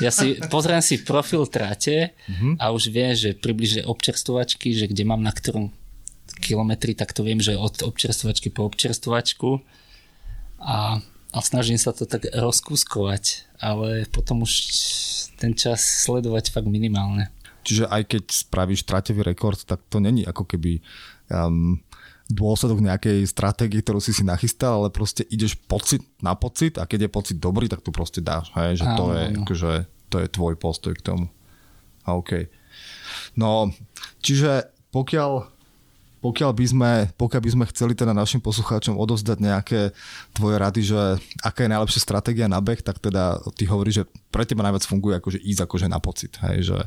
A: Ja si pozriem si profil tráte a už viem, že približne občerstovačky, že kde mám na ktorom kilometri, tak to viem, že od občerstovačky po občerstovačku a, a snažím sa to tak rozkúskovať, ale potom už ten čas sledovať fakt minimálne.
B: Čiže aj keď spravíš traťový rekord, tak to není ako keby um, dôsledok nejakej stratégie, ktorú si si nachystal, ale proste ideš pocit na pocit a keď je pocit dobrý, tak to proste dáš. Hej? Že to,
A: Áno,
B: je,
A: áno.
B: akože, to je tvoj postoj k tomu. A OK. No, čiže pokiaľ, pokiaľ, by sme, pokiaľ by sme chceli teda našim poslucháčom odovzdať nejaké tvoje rady, že aká je najlepšia stratégia na beh, tak teda ty hovoríš, že pre teba najviac funguje akože ísť akože na pocit. Hej? Že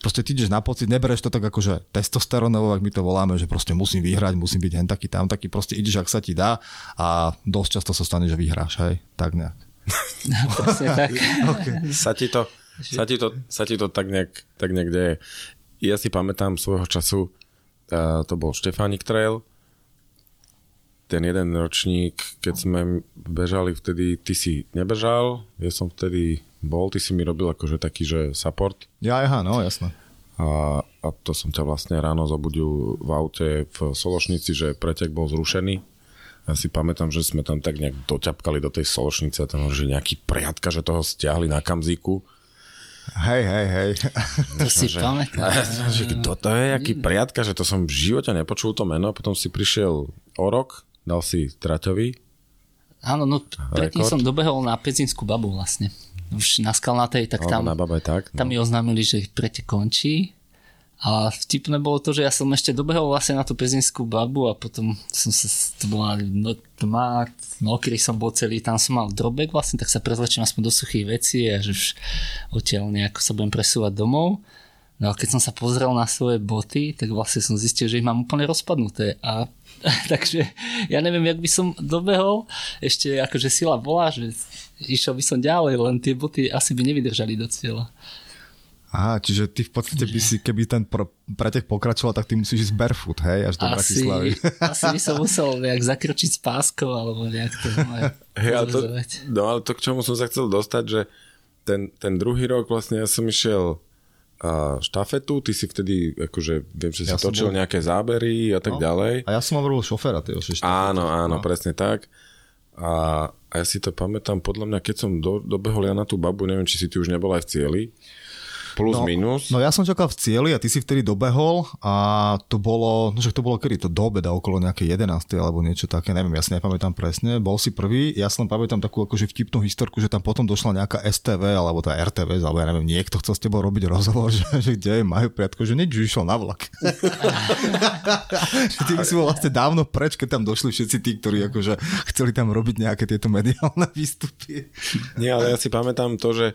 B: proste ty ideš na pocit, nebereš to tak akože testosterónovo, ak my to voláme, že proste musím vyhrať, musím byť hen taký, tam taký, proste ideš, ak sa ti dá a dosť často sa stane, že vyhráš, hej, tak nejak.
A: Presne tak.
C: Sa ti to, sa ti to, sa ti to tak, nejak, tak nejak deje. Ja si pamätám svojho času, uh, to bol Štefánik Trail, ten jeden ročník, keď sme bežali vtedy, ty si nebežal, ja som vtedy bol, ty si mi robil akože taký, že support
B: Ja, aha, no, jasné.
C: a, a to som ťa vlastne ráno zobudil v aute v Sološnici, že pretek bol zrušený. Ja si pamätám, že sme tam tak nejak doťapkali do tej Sološnice a tam, že nejaký priatka, že toho stiahli na kamzíku.
B: Hej, hej, hej.
A: To si
C: že-
A: pamätám.
C: že kto to je, aký priatka, že to som v živote nepočul to meno, potom si prišiel o rok, dal si traťový.
A: Áno, no predtým
C: Rekord.
A: som dobehol na Pezinskú babu vlastne. Už na Skalnatej, tak tam,
C: na babe tak.
A: tam
C: No.
A: mi oznámili, že pretek končí A vtipné bolo to, že ja som ešte dobehol vlastne na tú pezinskú babu a potom som sa, to bola no, tma, no kedy som bol celý, tam som mal drobek vlastne, tak sa prezlečím aspoň do suchých vecí a že už odtiaľ nejako sa budem presúvať domov. No a keď som sa pozrel na svoje boty, tak vlastne som zistil, že ich mám úplne rozpadnuté a takže ja neviem, jak by som dobehol, ešte akože sila bola, že išiel by som ďalej, len tie boty asi by nevydržali do cieľa.
B: Aha, čiže ty v podstate by si, keby ten pro, pretek pokračoval, tak ty musíš ísť barefoot, hej, až do asi, Bratislavy.
A: Asi by som musel nejak zakročiť s páskou, alebo nejak to
C: hey, ale to, No ale to, k čomu som sa chcel dostať, že ten, ten druhý rok vlastne ja som išiel štafetu, ty si vtedy, akože viem, že si ja točil bol... nejaké zábery a tak no, ďalej.
B: A ja som mal šoféra tej
C: štafety. Áno, áno, no. presne tak. A, a ja si to pamätám, podľa mňa, keď som do, dobehol ja na tú babu, neviem, či si ty už nebol aj v cieli, Plus,
B: no,
C: minus?
B: No ja som čakal v cieli a ty si vtedy dobehol a to bolo, no že to bolo kedy, to do obeda okolo nejakej 11. alebo niečo také, neviem, ja si nepamätám presne. Bol si prvý, ja som pamätám takú akože vtipnú historku, že tam potom došla nejaká STV alebo tá RTV, alebo ja neviem, niekto chcel s tebou robiť rozhovor, že, že kde je majú priatko, že nič, išiel na vlak. že ty si bol vlastne dávno preč, keď tam došli všetci tí, ktorí akože chceli tam robiť nejaké tieto mediálne výstupy.
C: Nie, ale ja si pamätám to, že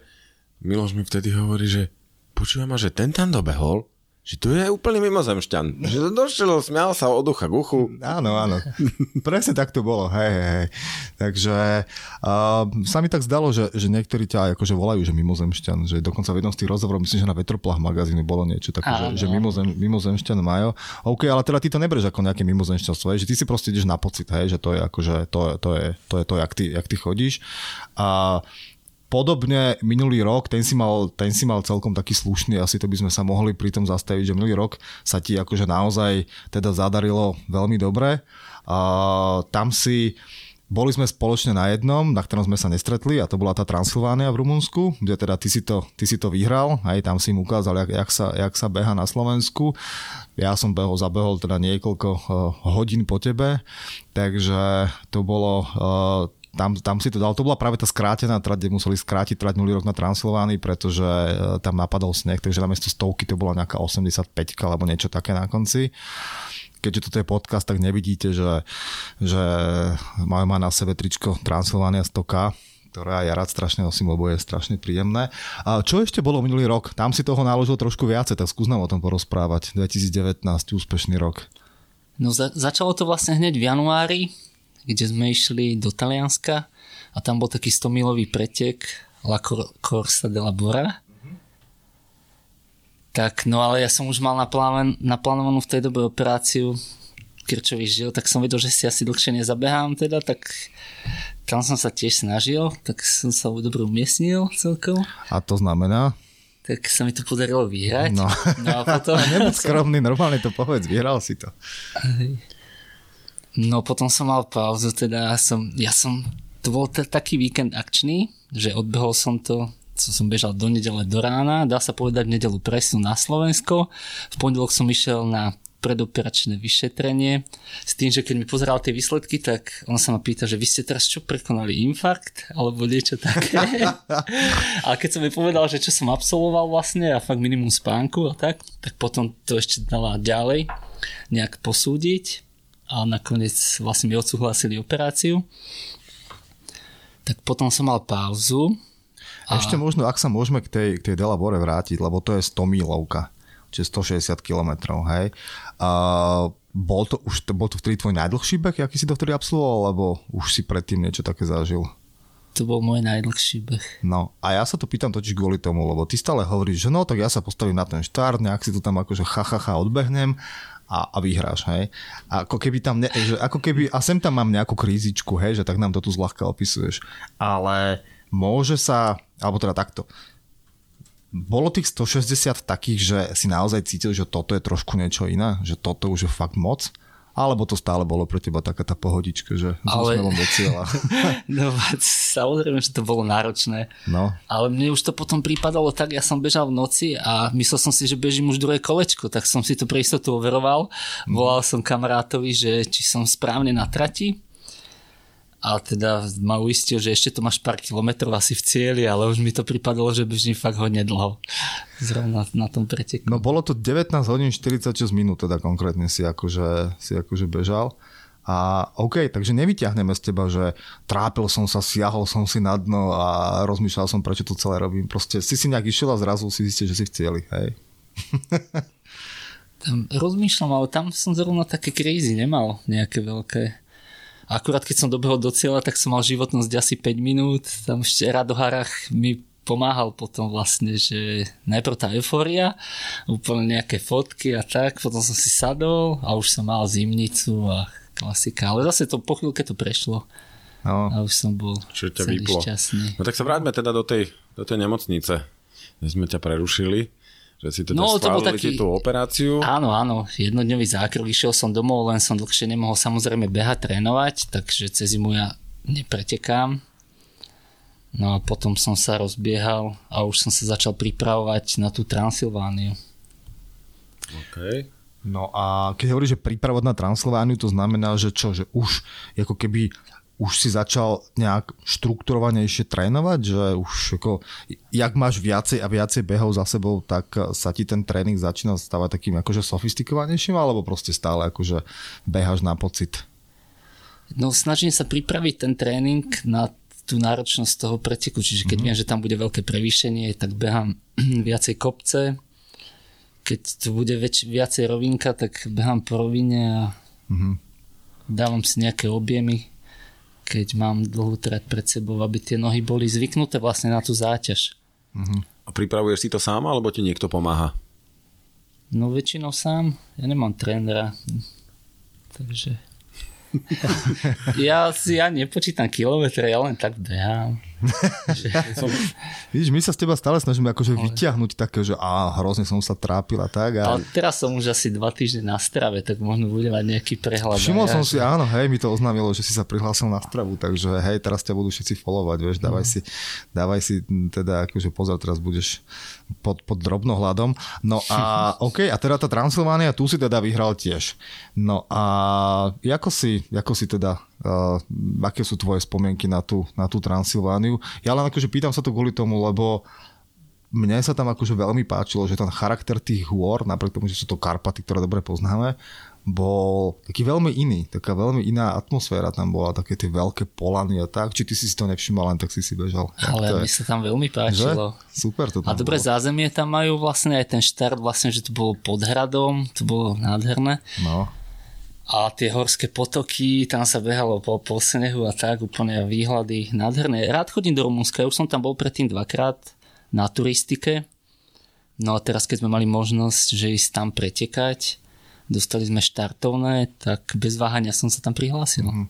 C: Miloš mi vtedy hovorí, že počúvam ma, že ten tam dobehol, že tu je úplne mimozemšťan. Že to došiel, smial sa od ucha k uchu.
B: Áno, áno. Presne tak to bolo. Hej, hej. Takže uh, sa mi tak zdalo, že, že niektorí ťa akože volajú, že mimozemšťan. Že dokonca v jednom z tých rozhovorov, myslím, že na Vetroplach magazínu bolo niečo také, áno. že, že mimozem, mimozemšťan majú. OK, ale teda ty to nebereš ako nejaké mimozemšťanstvo, že ty si proste ideš na pocit, hej, že to je akože, to, to je to, je to jak, ty, jak ty chodíš. A Podobne minulý rok, ten si, mal, ten si mal celkom taký slušný, asi to by sme sa mohli pri tom zastaviť, že minulý rok sa ti akože naozaj teda zadarilo veľmi dobre. A tam si, boli sme spoločne na jednom, na ktorom sme sa nestretli a to bola tá Transylvánia v Rumunsku, kde teda ty si to, ty si to vyhral, aj tam si im ukázal, jak, jak, sa, jak sa beha na Slovensku. Ja som behol, zabehol teda niekoľko uh, hodín po tebe, takže to bolo uh, tam, tam si to dal. To bola práve tá skrátená trať, kde museli skrátiť trať minulý rok na Transylvánii, pretože e, tam napadol sneh, takže namiesto stovky to bola nejaká 85 alebo niečo také na konci keďže toto je podcast, tak nevidíte, že, že majú ma na sebe tričko Transylvania 100K, ktoré ja rád strašne nosím, lebo je strašne príjemné. A čo ešte bolo minulý rok? Tam si toho naložil trošku viacej, tak skús nám o tom porozprávať. 2019, úspešný rok.
A: No za- začalo to vlastne hneď v januári, kde sme išli do Talianska a tam bol taký 100-milový pretek La Corsa della Bora. Tak, no ale ja som už mal naplán, naplánovanú v tej dobe operáciu krčový žil, tak som vedel, že si asi dlhšie nezabehám teda, tak tam som sa tiež snažil, tak som sa dobre umiestnil celkom.
B: A to znamená?
A: Tak sa mi to podarilo vyhrať.
B: No, no a potom... Nebuď skromný, normálne to povedz, vyhral si to.
A: No potom som mal pauzu, teda som, ja som, to bol t- taký víkend akčný, že odbehol som to, co som bežal do nedele do rána, dá sa povedať v nedelu presnú na Slovensko. V pondelok som išiel na predoperačné vyšetrenie s tým, že keď mi pozeral tie výsledky, tak on sa ma pýta, že vy ste teraz čo prekonali, infarkt alebo niečo také. a keď som mi povedal, že čo som absolvoval vlastne a fakt minimum spánku a tak, tak potom to ešte dala ďalej nejak posúdiť a nakoniec vlastne mi odsúhlasili operáciu. Tak potom som mal pauzu.
B: A... Ešte možno, ak sa môžeme k tej, k tej Delabore vrátiť, lebo to je 100 milovka, čiže 160 km, hej. A bol to už, bol to vtedy tvoj najdlhší beh, aký si to vtedy absolvoval, alebo už si predtým niečo také zažil?
A: To bol môj najdlhší beh.
B: No a ja sa to pýtam totiž kvôli tomu, lebo ty stále hovoríš, že no tak ja sa postavím na ten štart, nejak si to tam akože ha, ha, ha odbehnem a, a vyhráš, hej. A ako keby tam, ne, že ako keby, a sem tam mám nejakú krízičku, hej, že tak nám to tu zľahka opisuješ. Ale môže sa, alebo teda takto, bolo tých 160 takých, že si naozaj cítil, že toto je trošku niečo iné, že toto už je fakt moc? Alebo to stále bolo pre teba taká tá pohodička, že ale... do cieľa?
A: no, samozrejme, že to bolo náročné.
B: No.
A: Ale mne už to potom prípadalo tak, ja som bežal v noci a myslel som si, že bežím už druhé kolečko, tak som si to pre istotu overoval. Mm. Volal som kamarátovi, že či som správne na trati A teda ma uistil, že ešte to máš pár kilometrov asi v cieli, ale už mi to pripadalo, že bežím fakt hodne dlho. Zrovna na tom preteku.
B: No bolo to 19 hodín 46 minút, teda konkrétne si akože, si akože bežal. A OK, takže nevyťahneme z teba, že trápil som sa, siahol som si na dno a rozmýšľal som, prečo to celé robím. Proste si si nejak išiel a zrazu si zistil, že si v cieli, hej.
A: tam rozmýšľam, ale tam som zrovna také krízy nemal nejaké veľké. Akurát keď som dobehol do cieľa, tak som mal životnosť asi 5 minút. Tam ešte Radoharach mi pomáhal potom vlastne, že najprv tá eufória, úplne nejaké fotky a tak, potom som si sadol a už som mal zimnicu a klasika. Ale zase to po chvíľke to prešlo. No. A už som bol
C: Čiže ťa vyplo.
A: šťastný.
C: No tak sa vráťme teda do tej, do tej nemocnice, kde sme ťa prerušili. Že si teda no, to bol taký... tú operáciu.
A: Áno, áno, jednodňový zákrok, išiel som domov, len som dlhšie nemohol samozrejme behať, trénovať, takže cez zimu ja nepretekám. No a potom som sa rozbiehal a už som sa začal pripravovať na tú Transylvániu.
C: OK.
B: No a keď hovoríš, že príprava na Transylvániu, to znamená, že čo, že už ako keby už si začal nejak štrukturovanejšie trénovať, že už ako, jak máš viacej a viacej behov za sebou, tak sa ti ten tréning začína stávať takým akože sofistikovanejším, alebo proste stále akože behaš na pocit?
A: No snažím sa pripraviť ten tréning na tú náročnosť toho preteku, čiže keď mm-hmm. viem, že tam bude veľké prevýšenie, tak behám viacej kopce, keď tu bude väč- viacej rovinka, tak behám po rovine a mm-hmm. dávam si nejaké objemy, keď mám dlhú trať pred sebou, aby tie nohy boli zvyknuté vlastne na tú záťaž.
C: Uh-huh. A pripravuješ si to sám, alebo ti niekto pomáha?
A: No väčšinou sám. Ja nemám trénera. Takže ja si ja nepočítam kilometre, ja len tak behám.
B: som... Vidíš, my sa s teba stále snažíme akože vyťahnuť také, že á, hrozne som sa trápil a tak. A...
A: Ale teraz som už asi dva týždne na strave, tak možno bude mať nejaký prehľad.
B: Všimol som si, áno, hej, mi to oznámilo, že si sa prihlásil na stravu, takže hej, teraz ťa budú všetci followovať, vieš, dávaj mm. si, dávaj si teda akože pozor, teraz budeš pod, pod drobnohľadom. No a OK, a teda tá Transylvánia, tu si teda vyhral tiež. No a ako si, ako si teda, uh, aké sú tvoje spomienky na tú, na tú Transylvániu? Ja len akože pýtam sa to kvôli tomu, lebo mne sa tam akože veľmi páčilo, že ten charakter tých hôr, napriek tomu, že sú to Karpaty, ktoré dobre poznáme, bol taký veľmi iný, taká veľmi iná atmosféra tam bola, také tie veľké polany a tak. Či ty si si to nevšimal, len tak si si bežal.
A: Ale mi sa tam veľmi páčilo.
B: Že? Super to
A: tam A dobre zázemie tam majú vlastne aj ten štart, vlastne, že to bolo pod hradom, to bolo nádherné.
B: No.
A: A tie horské potoky, tam sa behalo po, po snehu a tak, úplne výhľady nádherné. Rád chodím do Rumunska, už som tam bol predtým dvakrát na turistike. No a teraz, keď sme mali možnosť, že ísť tam pretekať, dostali sme štartovné, tak bez váhania som sa tam prihlásil. Mm-hmm.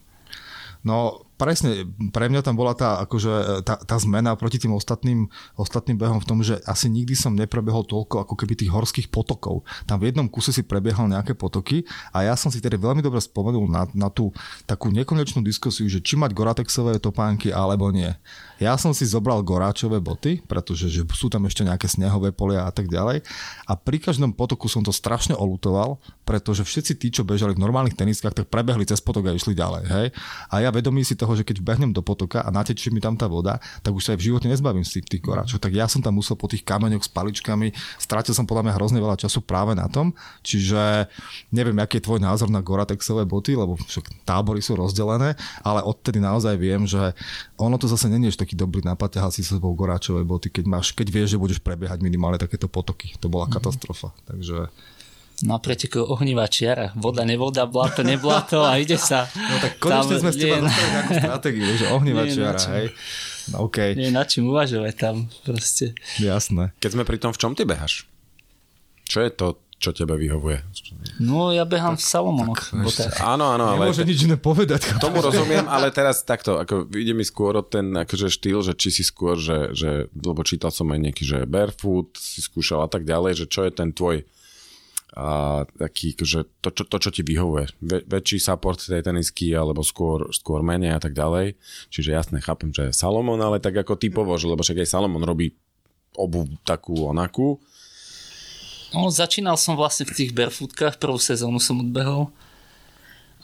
B: No, presne, pre mňa tam bola tá, akože, tá, tá zmena proti tým ostatným, ostatným behom v tom, že asi nikdy som neprebehol toľko ako keby tých horských potokov. Tam v jednom kuse si prebiehal nejaké potoky a ja som si tedy veľmi dobre spomenul na, na tú takú nekonečnú diskusiu, že či mať goratexové topánky alebo nie. Ja som si zobral goráčové boty, pretože že sú tam ešte nejaké snehové polia a tak ďalej. A pri každom potoku som to strašne olutoval, pretože všetci tí, čo bežali v normálnych teniskách, tak prebehli cez potok a išli ďalej. Hej? A ja vedomí si toho, že keď behnem do potoka a natečie mi tam tá voda, tak už sa aj v živote nezbavím z tých, goráčov. Tak ja som tam musel po tých kameňoch s paličkami, strátil som podľa mňa hrozne veľa času práve na tom. Čiže neviem, aký je tvoj názor na Goratexové boty, lebo však tábory sú rozdelené, ale odtedy naozaj viem, že ono to zase není taký dobrý nápad ťahať si sebou goráčové boty, keď, máš, keď vieš, že budeš prebiehať minimálne takéto potoky. To bola mm-hmm. katastrofa. Takže
A: No preteku ohnivá čiara. Voda, nevoda, blato, neblato a ide sa.
B: No tak konečne sme s teba dostali nejakú stratégiu, že ohnivá nie čiara, hej. No, okay.
A: Nie na čím uvažovať tam proste.
B: Jasné.
C: Keď sme pri tom, v čom ty behaš? Čo je to, čo tebe vyhovuje?
A: No, ja behám tak, v Salomonoch. Tak,
C: áno, áno,
B: ale... Nemôže nič iné povedať.
C: Tomu rozumiem, ale teraz takto, ako ide mi skôr o ten akože štýl, že či si skôr, že, že lebo čítal som aj nejaký, že barefoot si skúšal a tak ďalej, že čo je ten tvoj a taký, že to, čo, to, čo ti vyhovuje. Ve, väčší support tej tenisky, alebo skôr, skôr menej a tak ďalej. Čiže jasne, chápem, že je Salomon, ale tak ako typovo, že, lebo však aj Salomon robí obu takú onakú
A: No, začínal som vlastne v tých barefootkách, prvú sezónu som odbehol.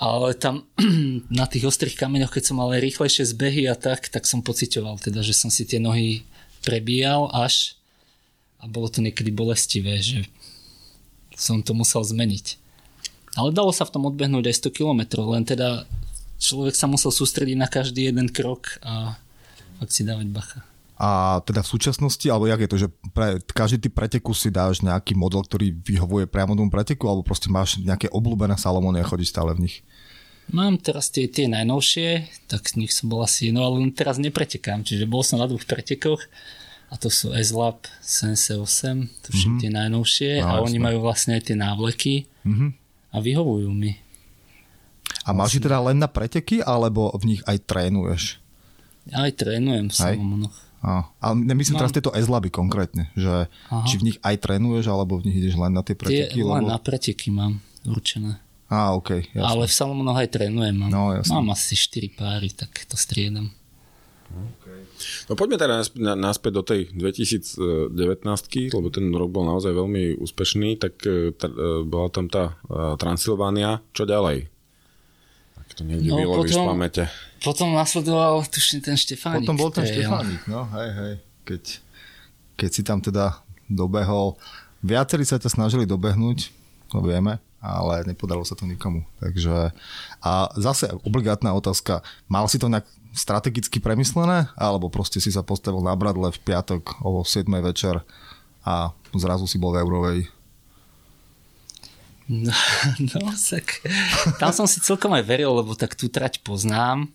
A: Ale tam na tých ostrých kameňoch, keď som mal rýchlejšie zbehy a tak, tak som pocitoval teda, že som si tie nohy prebíjal až a bolo to niekedy bolestivé, že som to musel zmeniť. Ale dalo sa v tom odbehnúť aj 100 km, len teda človek sa musel sústrediť na každý jeden krok a ak si dávať bacha.
B: A teda v súčasnosti, alebo jak je to, že pre každý typ preteku si dáš nejaký model, ktorý vyhovuje priamo tomu preteku, alebo proste máš nejaké obľúbené Salomony a chodíš stále v nich?
A: Mám teraz tie, tie najnovšie, tak z nich som bol asi, no ale teraz nepretekám, čiže bol som na dvoch pretekoch a to sú S-Lab Sense 8, to všetky mm-hmm. tie najnovšie no, a oni majú vlastne aj tie návleky mm-hmm. a vyhovujú mi.
B: A máš vlastne. teda len na preteky, alebo v nich aj trénuješ?
A: Aj trénujem v Salomonoch.
B: A, ale nemyslím Mám. teraz tieto ezlaby konkrétne, že Aha. či v nich aj trénuješ, alebo v nich ideš len na tie preteky?
A: Tie, len na preteky mám určené.
B: Á, ok,
A: jasne. Ale v Salomonoch aj trénujem. Mám, no, jasne. mám asi 4 páry, tak to striedam.
C: Okay. No poďme teda naspäť do tej 2019, lebo ten rok bol naozaj veľmi úspešný, tak e, tá, e, bola tam tá e, Transylvánia. Čo ďalej? To niekde no, vylovíš potom, v pamäte.
A: Potom nasledoval, tuším, ten Štefánik.
B: Potom bol ten Štefánik, no hej, hej. Keď, keď si tam teda dobehol. Viacerí sa ťa snažili dobehnúť, to vieme, ale nepodarilo sa to nikomu. Takže, a zase obligátna otázka, mal si to nejak strategicky premyslené, alebo proste si sa postavil na bradle v piatok o 7 večer a zrazu si bol v Eurovej
A: No, no tak tam som si celkom aj veril, lebo tak tú trať poznám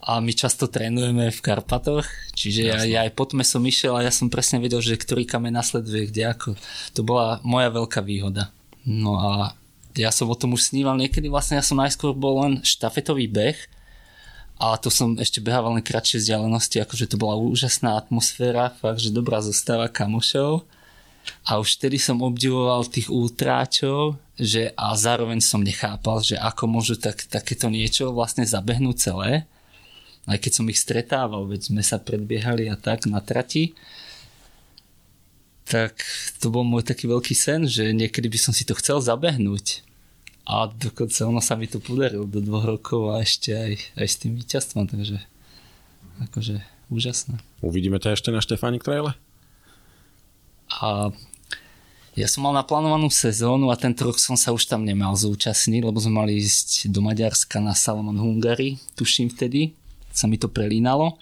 A: a my často trénujeme v Karpatoch, čiže ja, ja aj po tme som išiel a ja som presne vedel, že ktorý kameň nasleduje, kde ako. To bola moja veľká výhoda. No a ja som o tom už sníval niekedy, vlastne ja som najskôr bol len štafetový beh, a to som ešte behával len kratšie vzdialenosti, akože to bola úžasná atmosféra, fakt, že dobrá zostava kamošov a už vtedy som obdivoval tých ultráčov, že a zároveň som nechápal, že ako môžu tak, takéto niečo vlastne zabehnúť celé. Aj keď som ich stretával, veď sme sa predbiehali a tak na trati. Tak to bol môj taký veľký sen, že niekedy by som si to chcel zabehnúť. A dokonca ono sa mi to podarilo do dvoch rokov a ešte aj, aj s tým víťazstvom, takže akože úžasné.
C: Uvidíme ťa ešte na Štefánik traile?
A: A ja som mal naplánovanú sezónu a tento rok som sa už tam nemal zúčastniť, lebo sme mali ísť do Maďarska na Salomon Hungary, tuším vtedy, sa mi to prelínalo.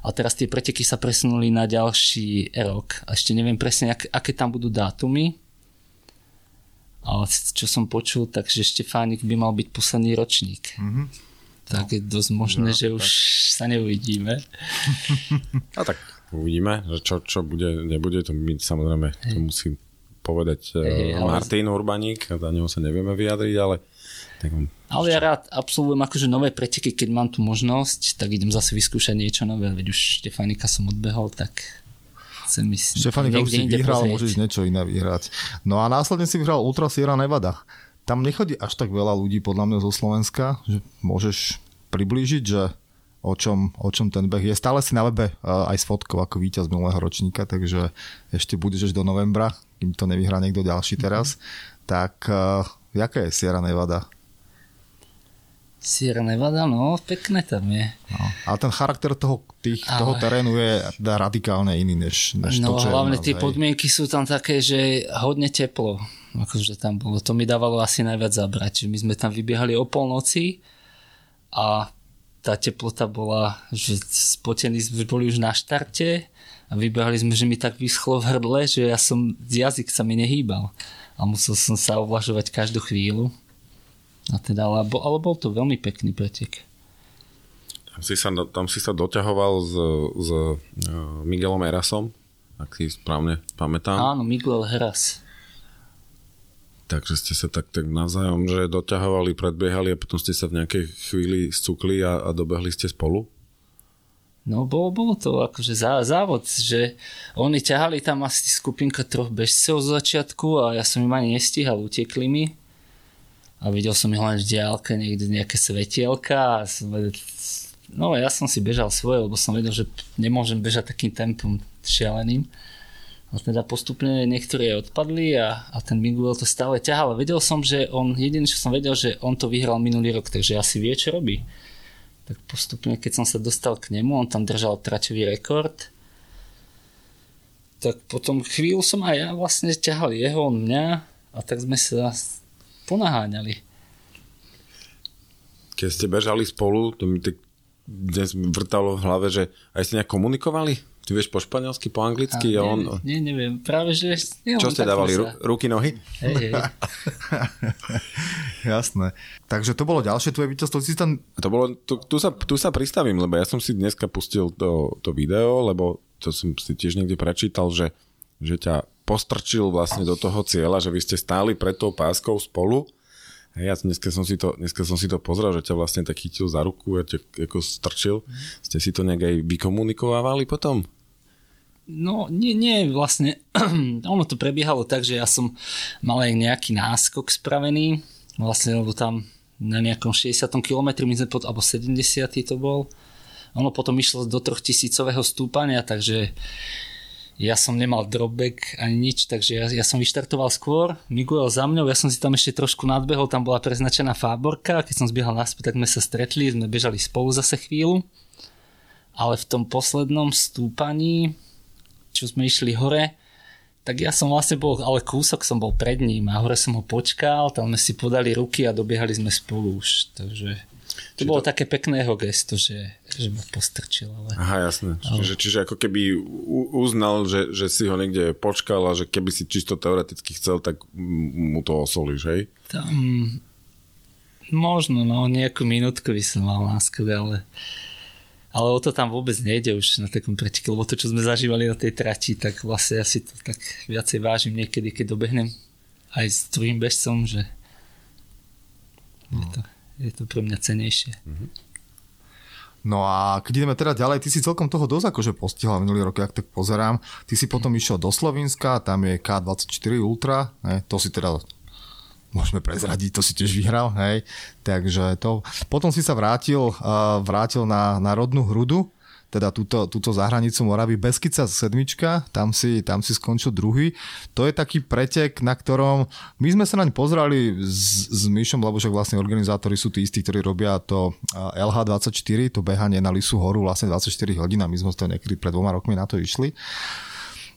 A: A teraz tie preteky sa presunuli na ďalší rok. A ešte neviem presne, ak, aké tam budú dátumy. Ale čo som počul, takže Štefánik by mal byť posledný ročník. Mm-hmm. Tak no. je dosť možné, no, že tak. už sa neuvidíme.
C: A tak Uvidíme, že čo, čo bude, nebude, to my samozrejme to musí povedať hey, uh, Martin ale... Urbaník, za neho sa nevieme vyjadriť, ale tak on...
A: Ale ja rád absolvujem akože nové preteky, keď mám tu možnosť, tak idem zase vyskúšať niečo nové, veď už Štefanika som odbehol, tak chcem ísť
B: Štefanika už si vyhral, pozrieť. môžeš niečo iné vyhrať. No a následne si vyhral Ultra Sierra Nevada. Tam nechodí až tak veľa ľudí podľa mňa zo Slovenska, že môžeš priblížiť, že o čom, o čom ten beh je. Stále si na webe uh, aj s fotkou ako víťaz minulého ročníka, takže ešte budeš až do novembra, kým to nevyhrá niekto ďalší teraz. Mm-hmm. Tak uh, jaká je Sierra Nevada?
A: Sierra Nevada, no, pekné tam je.
B: No, ale ten charakter toho, tých, ale... toho terénu je radikálne iný, než, než
A: no,
B: to, čo
A: hlavne tie podmienky sú tam také, že hodne teplo. Akože tam bolo. To mi dávalo asi najviac zabrať. My sme tam vybiehali o polnoci a tá teplota bola, že spotení sme boli už na štarte a vybehali sme, že mi tak vyschlo v hrdle, že ja som, jazyk sa mi nehýbal a musel som sa ovlažovať každú chvíľu. A teda, ale, ale bol to veľmi pekný pretek.
C: Tam si sa, tam si sa doťahoval s, s uh, Miguelom Erasom, ak si správne pamätám.
A: Áno, Miguel Heras.
C: Takže ste sa tak, tak navzájom, že doťahovali, predbiehali a potom ste sa v nejakej chvíli scukli a, a dobehli ste spolu?
A: No bolo, bolo to akože zá, závod, že oni ťahali tam asi skupinka troch bežcov z začiatku a ja som im ani nestíhal, utekli mi a videl som ich len v diálke niekde nejaké svetielka a som, no ja som si bežal svoje, lebo som vedel, že nemôžem bežať takým tempom šialeným A teda postupne niektorí odpadli a, a ten Miguel to stále ťahal. Vedel som, že on, jediný, čo som vedel, že on to vyhral minulý rok, takže asi vie, čo robí. Tak postupne, keď som sa dostal k nemu, on tam držal tračový rekord, tak potom chvíľu som aj ja vlastne ťahal jeho, on mňa a tak sme sa ponaháňali.
C: Keď ste bežali spolu, to mi tak dnes vrtalo v hlave, že aj ste nejak komunikovali? Ty vieš po španielsky, po anglicky?
A: A,
C: on...
A: Nie, neviem, práve že... Nie,
C: Čo ste dávali, sa... ruky, nohy?
A: Hej, hej.
B: Jasné. Takže to bolo ďalšie tvoje víťazstvo. Si tam...
C: To bolo, tu, tu, sa, tu sa pristavím, lebo ja som si dneska pustil to, to video, lebo to som si tiež niekde prečítal, že, že ťa postrčil vlastne do toho cieľa, že vy ste stáli pred tou páskou spolu Hej, ja dneska som, si to, dneska som si to pozrel, že ťa vlastne tak chytil za ruku a ťa ako strčil. Ste si to nejak aj vykomunikovávali potom?
A: No, nie, nie, vlastne ono to prebiehalo tak, že ja som mal aj nejaký náskok spravený, vlastne, lebo tam na nejakom 60 km, my sme pod, alebo 70 to bol. Ono potom išlo do troch tisícového stúpania, takže ja som nemal dropback ani nič, takže ja, ja som vyštartoval skôr, Miguel za mňou, ja som si tam ešte trošku nadbehol, tam bola preznačená fáborka, keď som zbiehal naspäť, tak sme sa stretli, sme bežali spolu zase chvíľu, ale v tom poslednom stúpaní, čo sme išli hore, tak ja som vlastne bol, ale kúsok som bol pred ním a hore som ho počkal, tam sme si podali ruky a dobiehali sme spolu už, takže to bolo to... také pekné jeho gesto, že, že ma postrčil. Ale...
C: Aha, jasné. Čiže, čiže ako keby uznal, že, že si ho niekde počkal a že keby si čisto teoreticky chcel, tak mu to osolíš, hej?
A: Tam možno, no nejakú minútku by som mal náskok, ale ale o to tam vôbec nejde už na takom preteku, lebo to, čo sme zažívali na tej trati, tak vlastne ja si to tak viacej vážim niekedy, keď dobehnem aj s druhým bežcom, že no. je to je to pre mňa cenejšie.
B: No a keď ideme teda ďalej, ty si celkom toho dosť akože postihla minulý rok, ak tak pozerám. Ty si potom išiel do Slovenska, tam je K24 Ultra, ne? to si teda môžeme prezradiť, to si tiež vyhral, hej. Takže to. Potom si sa vrátil, uh, vrátil na, na rodnú hrudu, teda túto, túto zahranicu Moravy Beskica sedmička, tam si, tam si skončil druhý. To je taký pretek, na ktorom my sme sa naň pozrali s, s Myšom, lebo však vlastne organizátori sú tí istí, ktorí robia to LH24, to behanie na Lisu horu vlastne 24 hodín a my sme to niekedy pred dvoma rokmi na to išli.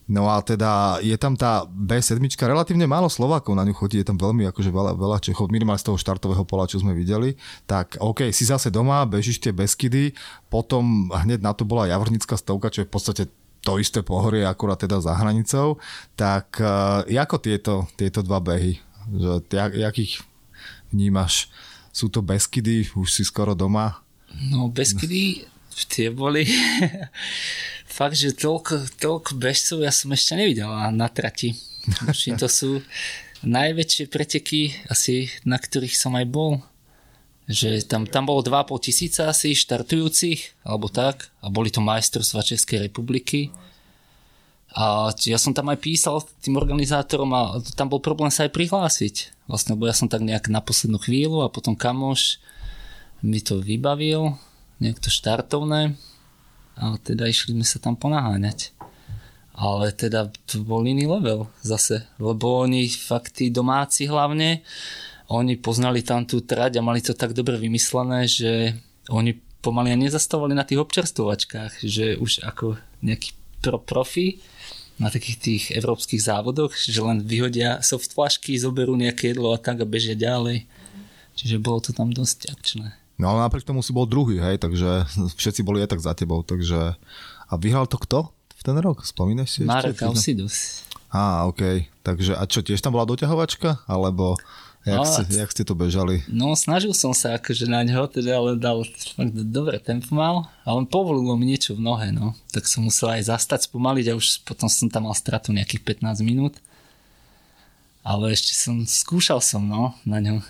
B: No a teda je tam tá B7, relatívne málo Slovákov na ňu chodí, je tam veľmi akože veľa, veľa Čechov, minimálne z toho štartového pola, čo sme videli. Tak OK, si zase doma, bežíš tie Beskydy, potom hneď na to bola Javornická stovka, čo je v podstate to isté pohorie, akurát teda za hranicou. Tak uh, ako tieto, tieto dva behy? Že, jak, jak ich vnímaš? Sú to Beskydy, už si skoro doma?
A: No Beskydy, tie boli fakt, že toľko, toľko bežcov ja som ešte nevidel na, trati. Všim to sú najväčšie preteky asi, na ktorých som aj bol. Že tam, tam bolo 2,5 tisíca asi štartujúcich, alebo tak. A boli to majstrovstva Českej republiky. A ja som tam aj písal tým organizátorom a tam bol problém sa aj prihlásiť. Vlastne, lebo ja som tak nejak na poslednú chvíľu a potom kamoš mi to vybavil, nejak to štartovné a teda išli sme sa tam ponaháňať. Ale teda to bol iný level zase, lebo oni fakt tí domáci hlavne, oni poznali tam tú trať a mali to tak dobre vymyslené, že oni pomaly nezastavovali na tých občerstvovačkách, že už ako nejaký pro profi na takých tých európskych závodoch, že len vyhodia soft flašky, zoberú nejaké jedlo a tak a bežia ďalej. Čiže bolo to tam dosť akčné.
B: No ale napriek tomu si bol druhý, hej, takže všetci boli aj tak za tebou, takže... A vyhral to kto v ten rok? Spomínaš si
A: Marek ešte? Alcidus.
B: Á, OK. Takže a čo, tiež tam bola doťahovačka? Alebo jak, no, ste, jak ste to bežali?
A: No, snažil som sa akože na ňo, teda, ale dal fakt dobre tempo mal, ale on povolilo mi niečo v nohe, no. Tak som musel aj zastať, spomaliť a už potom som tam mal stratu nejakých 15 minút. Ale ešte som, skúšal som, no, na ňom.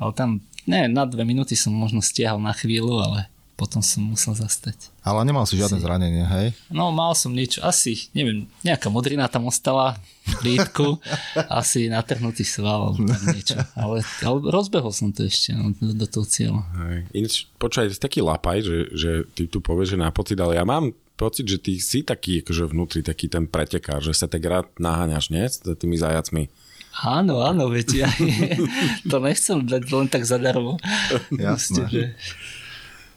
A: Ale tam ne, na dve minúty som možno stiahol na chvíľu, ale potom som musel zastať.
B: Ale nemal si žiadne si... zranenie, hej?
A: No, mal som niečo, asi, neviem, nejaká modrina tam ostala v lítku, asi natrhnutý sval, alebo niečo. Ale, ale rozbehol som to ešte no, do, do toho cieľa.
C: Hej. Ináč, počkaj, taký lapaj, že, že ty tu povieš, že na pocit, ale ja mám pocit, že ty si taký akože vnútri taký ten pretekár, že sa tak rád naháňaš, nie? S tými zajacmi.
A: Áno, áno, veď ja to nechcem dať len tak zadarmo.
B: Jasné. že...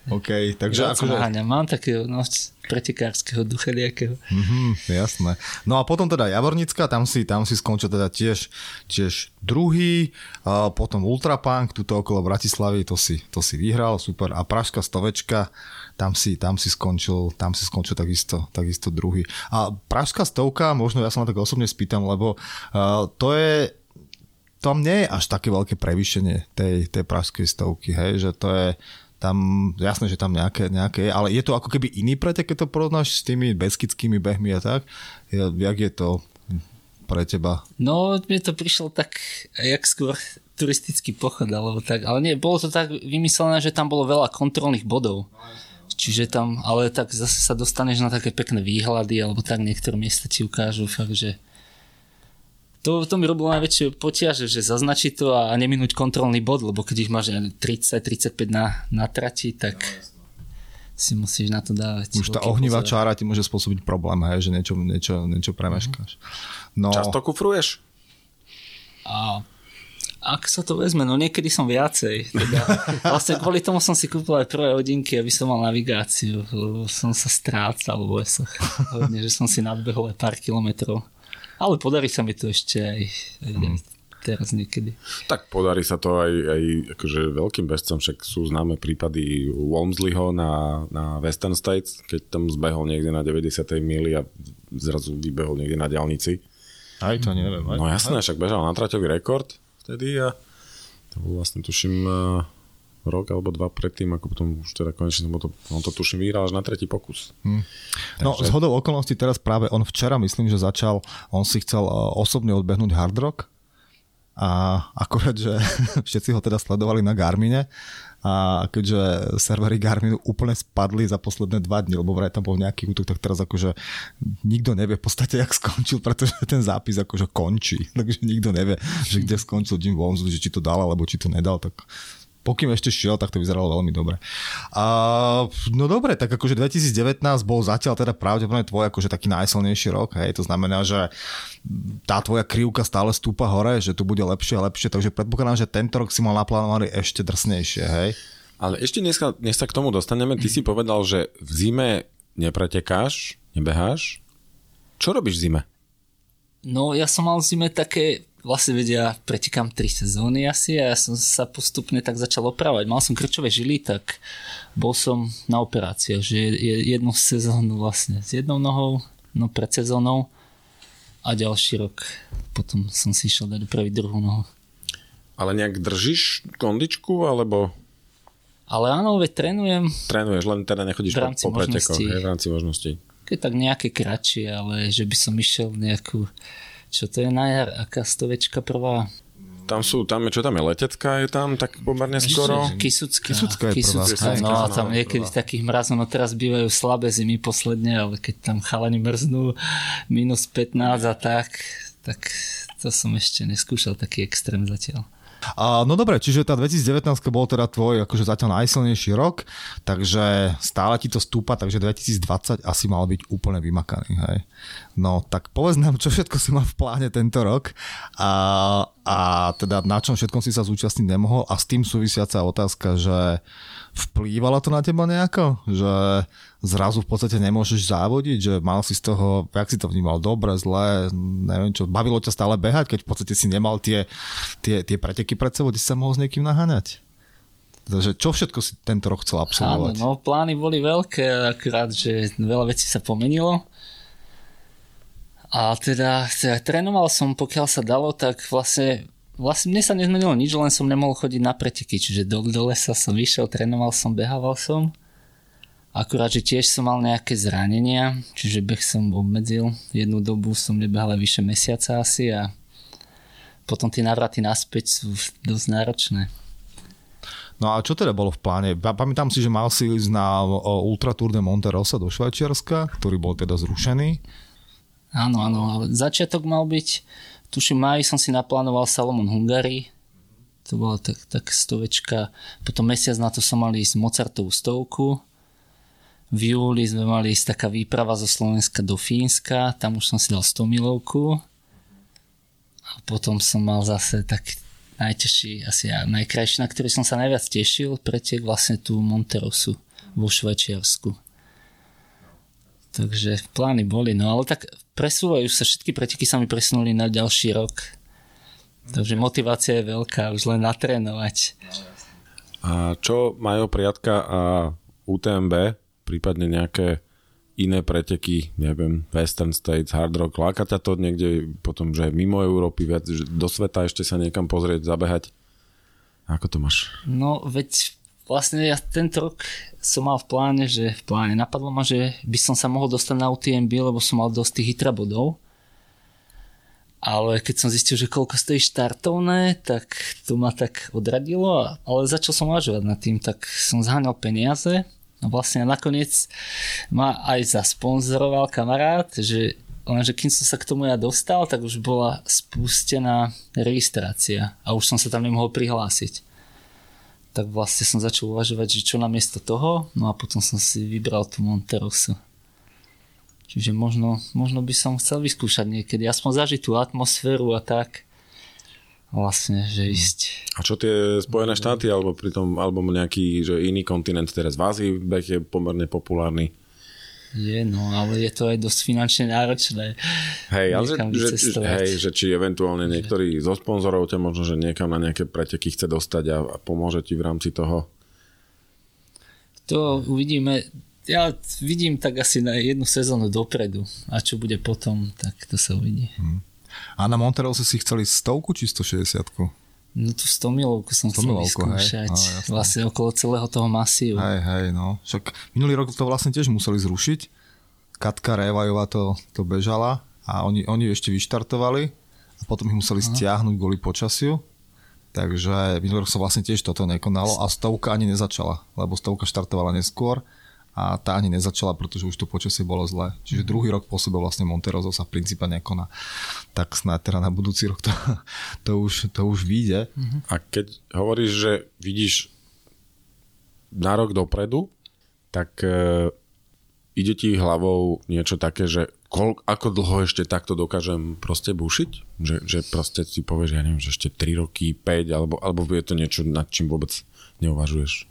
B: OK, takže
A: ja akože... Mám takého no, pretekárskeho ducha nejakého.
B: Mm-hmm, jasné. No a potom teda Javornická, tam si, tam si skončil teda tiež, tiež druhý, a potom Ultrapunk, tuto okolo Bratislavy, to si, to si vyhral, super. A Pražská stovečka, tam si, tam si skončil, tam si skončil takisto, takisto druhý. A Pražská stovka, možno ja sa ma tak osobne spýtam, lebo uh, to je tam nie je až také veľké prevýšenie tej, tej pražskej stovky, hej, že to je, tam, jasné, že tam nejaké, nejaké ale je to ako keby iný pretek, keď to porovnáš s tými beskickými behmi a tak? Jak je to pre teba?
A: No, mne to prišlo tak, jak skôr turistický pochod, alebo tak, ale nie, bolo to tak vymyslené, že tam bolo veľa kontrolných bodov. Čiže tam, ale tak zase sa dostaneš na také pekné výhľady, alebo tak niektoré miesta ti ukážu fakt, že to, to mi robilo najväčšie potiaže, že zaznačiť to a neminúť kontrolný bod, lebo keď ich máš 30-35 na, na trati, tak si musíš na to dávať.
B: Už tá ohnivá pozor. čára ti môže spôsobiť problém, hej, že niečo, niečo, niečo premeškáš.
C: No... Často kufruješ?
A: A ak sa to vezme, no niekedy som viacej. Teda, vlastne kvôli tomu som si kúpil aj prvé hodinky, aby som mal navigáciu, lebo som sa strácal v lesoch. Hodne, že som si nadbehol aj pár kilometrov. Ale podarí sa mi to ešte aj, aj mm. teraz niekedy.
C: Tak podarí sa to aj, aj akože veľkým bežcom, však sú známe prípady Walmsleyho na, na Western States, keď tam zbehol niekde na 90. mili a zrazu vybehol niekde na diálnici.
B: Aj to neviem. Aj,
C: no jasné, však bežal na traťový rekord vtedy a to bol vlastne tuším rok alebo dva predtým, ako potom už teda konečne to, on to tuším vyhral až na tretí pokus. Hmm.
B: No Takže... z hodou okolností teraz práve on včera myslím, že začal, on si chcel e, osobne odbehnúť hard rock a akorát, že všetci ho teda sledovali na Garmine. A keďže servery Garminu úplne spadli za posledné dva dny, lebo vraj tam bol nejaký útok, tak teraz akože nikto nevie v podstate, jak skončil, pretože ten zápis akože končí, takže nikto nevie, že kde skončil Jim Wonsu, že či to dal, alebo či to nedal, tak pokým ešte šiel, tak to vyzeralo veľmi dobre. A, no dobre, tak akože 2019 bol zatiaľ teda pravdepodobne tvoj akože taký najsilnejší rok, hej, to znamená, že tá tvoja krivka stále stúpa hore, že tu bude lepšie a lepšie, takže predpokladám, že tento rok si mal naplánovaný ešte drsnejšie, hej.
C: Ale ešte dnes, dnes sa k tomu dostaneme, ty si povedal, že v zime nepretekáš, nebeháš. Čo robíš v zime?
A: No ja som mal v zime také vlastne vedia, pretekám 3 sezóny asi a ja som sa postupne tak začal opravať. Mal som krčové žily, tak bol som na operáciách, že jednu sezónu vlastne s jednou nohou, no pred sezónou a ďalší rok potom som si išiel dať upraviť druhú nohu.
C: Ale nejak držíš kondičku, alebo...
A: Ale áno, veď trénujem.
C: Trénuješ, len teda nechodíš v po, po pretekoch, v rámci možností.
A: Keď tak nejaké kratšie, ale že by som išiel nejakú čo to je na jar? Aká stovečka prvá?
C: Tam sú, tam je, čo tam je, letecká je tam tak pomerne skoro?
A: Kisucká.
B: Kisucká je
A: Kisucká, no a tam niekedy v takých mrazoch, no teraz bývajú slabé zimy posledne, ale keď tam chalani mrznú minus 15 a tak, tak to som ešte neskúšal taký extrém zatiaľ.
B: A, no dobre, čiže tá 2019 bol teda tvoj akože zatiaľ najsilnejší rok, takže stále ti to stúpa, takže 2020 asi mal byť úplne vymakaný. Hej. No tak povedz nám, čo všetko si mal v pláne tento rok a, a teda na čom všetkom si sa zúčastniť nemohol a s tým súvisiaca otázka, že vplývalo to na teba nejako? Že zrazu v podstate nemôžeš závodiť? Že mal si z toho, jak si to vnímal, dobre, zlé, neviem čo, bavilo ťa stále behať, keď v podstate si nemal tie, tie, tie preteky pred sebou, kde si sa mohol s niekým naháňať? Takže čo všetko si tento rok chcel absolvovať?
A: Áno, no plány boli veľké, akurát, že veľa vecí sa pomenilo. A teda, teda trénoval som, pokiaľ sa dalo, tak vlastne vlastne mne sa nezmenilo nič, len som nemohol chodiť na preteky, čiže do, do lesa som vyšiel, trénoval som, behával som. Akurát, že tiež som mal nejaké zranenia, čiže beh som obmedzil. Jednu dobu som nebehal vyše mesiaca asi a potom tie návraty naspäť sú dosť náročné.
B: No a čo teda bolo v pláne? Pamätám si, že mal si ísť na Ultra Tour de Monterosa do Švajčiarska, ktorý bol teda zrušený.
A: Áno, áno, začiatok mal byť tuším máji som si naplánoval Salomon Hungary, to bola tak, tak stovečka, potom mesiac na to som mal ísť Mozartovú stovku, v júli sme mali ísť taká výprava zo Slovenska do Fínska, tam už som si dal 100 milovku a potom som mal zase tak najtežší, asi ja, najkrajší, na ktorý som sa najviac tešil, pretek vlastne tú Monterosu vo Švajčiarsku. Takže plány boli, no ale tak presúvajú sa, všetky preteky sa mi presunuli na ďalší rok. Takže motivácia je veľká, už len natrénovať.
C: A čo majú priatka a UTMB prípadne nejaké iné preteky, neviem, Western States, Hard Rock, láka ťa to niekde potom, že mimo Európy, viac, že do sveta ešte sa niekam pozrieť, zabehať? Ako to máš?
A: No, veď vlastne ja tento rok som mal v pláne, že v pláne napadlo ma, že by som sa mohol dostať na UTMB, lebo som mal dosť tých hitra bodov. Ale keď som zistil, že koľko stojí štartovné, tak to ma tak odradilo, ale začal som uvažovať nad tým, tak som zháňal peniaze No vlastne nakoniec ma aj zasponzoroval kamarát, že lenže kým som sa k tomu ja dostal, tak už bola spustená registrácia a už som sa tam nemohol prihlásiť. Tak vlastne som začal uvažovať, že čo namiesto toho, no a potom som si vybral tú Monterosu. Čiže možno, možno by som chcel vyskúšať niekedy, aspoň zažiť tú atmosféru a tak vlastne, že ísť.
C: A čo tie Spojené štáty, alebo pritom, alebo nejaký že iný kontinent, teraz v Ázii beh je pomerne populárny.
A: Je, no, ale je to aj dosť finančne náročné.
C: Hej, ale že, že, hej, že či eventuálne niektorý zo sponzorov ťa možno, že niekam na nejaké preteky chce dostať a, a pomôže ti v rámci toho?
A: To uvidíme. Ja vidím tak asi na jednu sezónu dopredu a čo bude potom, tak to sa uvidí. Hmm.
B: A na Monterose si chceli stovku či 160
A: No tú 100 milovku som 100 chcel vyskúšať. No, vlastne okolo celého toho masívu.
B: Hej, hej, no. Však minulý rok to vlastne tiež museli zrušiť. Katka Révajová to, to bežala a oni, oni ešte vyštartovali a potom ich museli Aha. stiahnuť kvôli počasiu. Takže minulý rok sa vlastne tiež toto nekonalo a stovka ani nezačala, lebo stovka štartovala neskôr a tá ani nezačala, pretože už to počasie bolo zlé. Čiže druhý rok po sebe vlastne Monterozo sa v princípe nekoná. Tak snáď teda na budúci rok to, to, už, to už vyjde.
C: A keď hovoríš, že vidíš na rok dopredu, tak e, ide ti hlavou niečo také, že kol, ako dlho ešte takto dokážem proste bušiť? Že, že proste si povieš, ja neviem, že ešte 3 roky, 5, alebo, alebo je to niečo, nad čím vôbec neuvažuješ?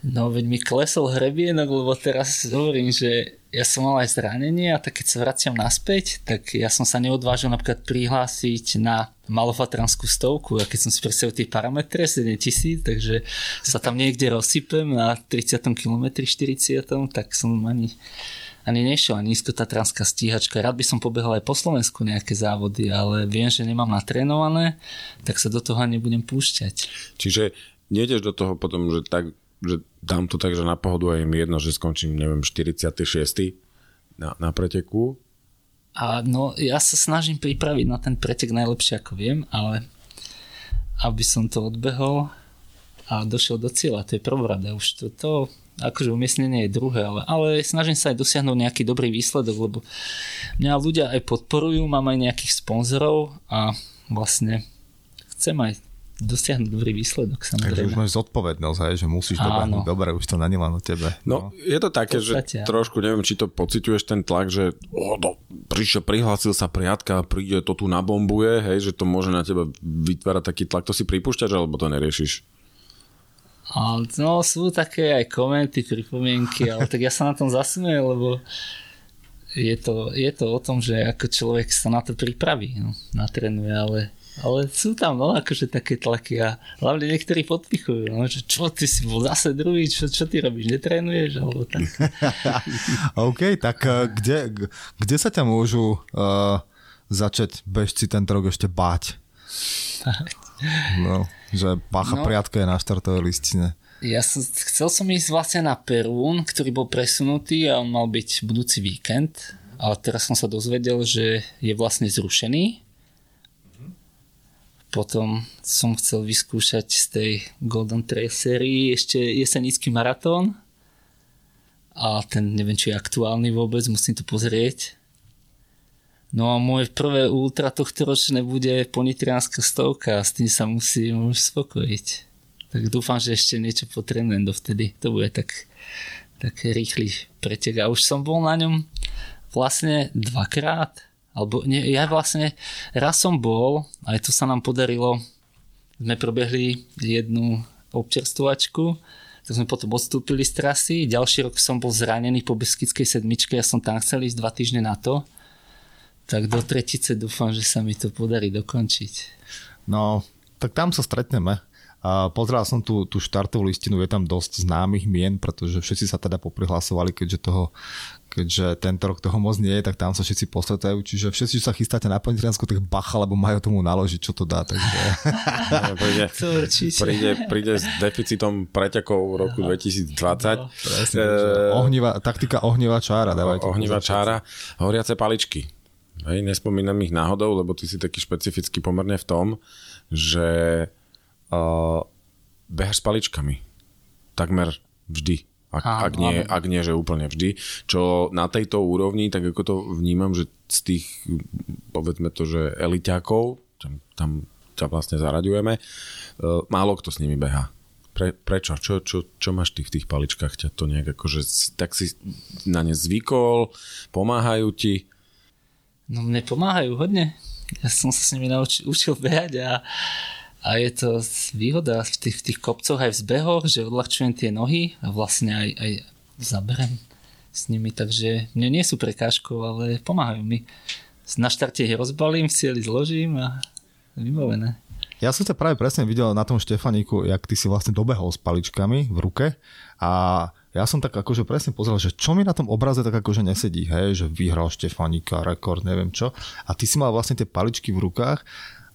A: No veď mi klesol hrebienok, lebo teraz hovorím, že ja som mal aj zranenie a tak keď sa vraciam naspäť, tak ja som sa neodvážil napríklad prihlásiť na malofatranskú stovku a keď som si predstavil tie parametre 7000, takže sa tam niekde rozsypem na 30 km 40, tak som ani ani nešiel ani nízkotatranská stíhačka. Rád by som pobehol aj po Slovensku nejaké závody, ale viem, že nemám natrénované, tak sa do toho nebudem púšťať.
C: Čiže nejdeš do toho potom, že tak že dám to tak, že na pohodu aj mi jedno, že skončím, neviem, 46. na, na preteku.
A: A no, ja sa snažím pripraviť na ten pretek najlepšie ako viem, ale aby som to odbehol a došiel do cieľa, to je prvorada. Už to, to akože umiestnenie je druhé, ale, ale snažím sa aj dosiahnuť nejaký dobrý výsledok, lebo mňa ľudia aj podporujú, mám aj nejakých sponzorov a vlastne chcem aj dosiahnuť dobrý výsledok samozrejme.
B: Takže už máš zodpovednosť, hej, že musíš dobre, dobre, už to není len o tebe.
C: No, no je to také, že trošku neviem, či to pociťuješ ten tlak, že oh, no, prišiel, prihlásil sa priatka, príde to tu nabombuje, hej, že to môže na teba vytvárať taký tlak, to si pripúšťaš, alebo to neriešiš?
A: No, sú také aj komenty, pripomienky, ale tak ja sa na tom zasmiem, lebo je to, je to o tom, že ako človek sa na to pripraví, no, natrenuje, ale ale sú tam no, akože také tlaky a hlavne niektorí podpichujú, no, že čo ty si bol zase druhý, čo, čo ty robíš, netrénuješ, alebo tak.
B: OK, tak uh, kde, kde sa ťa môžu uh, začať bežci tento rok ešte báť? no, že Bacha no, Priatka je na štartovej listine.
A: Ja som, chcel som ísť vlastne na Perún, ktorý bol presunutý a on mal byť budúci víkend, ale teraz som sa dozvedel, že je vlastne zrušený potom som chcel vyskúšať z tej Golden Trail sérii ešte jesenický maratón. A ten neviem, či je aktuálny vôbec, musím to pozrieť. No a moje prvé ultra tohto ročné bude ponitriánska stovka a s tým sa musím už spokojiť. Tak dúfam, že ešte niečo potrebujem dovtedy. To bude tak taký rýchly pretek a už som bol na ňom vlastne dvakrát, alebo nie, ja vlastne raz som bol, aj to sa nám podarilo, sme probehli jednu občerstvovačku, tak sme potom odstúpili z trasy, ďalší rok som bol zranený po Beskickej sedmičke, ja som tam chcel ísť dva týždne na to, tak do tretice dúfam, že sa mi to podarí dokončiť.
B: No, tak tam sa stretneme. A pozeral som tú, tú štartovú listinu, je tam dosť známych mien, pretože všetci sa teda poprihlasovali, keďže, toho, keďže tento rok toho moc nie je, tak tam sa všetci postretajú. Čiže všetci, čo sa chystáte na Pontriansku, tak bacha, lebo majú tomu naložiť, čo to dá. Takže...
C: No, príde, príde, príde s deficitom preťakov v roku 2020. No,
B: presne, e... ohniva, taktika ohnivá čára. Dávajte
C: ohnivá čára, horiace paličky. Hej, nespomínam ich náhodou, lebo ty si taký špecifický pomerne v tom, že uh, behaš s paličkami. Takmer vždy. Ak, Á, ak, nie, ak nie, že úplne vždy. Čo na tejto úrovni, tak ako to vnímam, že z tých, povedzme to, že eliťákov, tam, tam ťa vlastne zaraďujeme, uh, málo kto s nimi beha. Pre, prečo? Čo, čo, čo máš ty v tých paličkách? Ťa to nejak akože, tak si na ne zvykol, pomáhajú ti?
A: No mne pomáhajú hodne. Ja som sa s nimi naučil, učil behať a a je to výhoda v tých, v tých kopcoch aj v zbehoch, že odľahčujem tie nohy a vlastne aj, aj zaberem s nimi, takže mne nie sú prekážkou, ale pomáhajú mi. Na štarte ich rozbalím, v cieli zložím a vybavené.
B: Ja som sa práve presne videl na tom Štefaníku, jak ty si vlastne dobehol s paličkami v ruke a ja som tak akože presne pozrel, že čo mi na tom obraze tak akože nesedí, hej, že vyhral Štefanika, rekord, neviem čo. A ty si mal vlastne tie paličky v rukách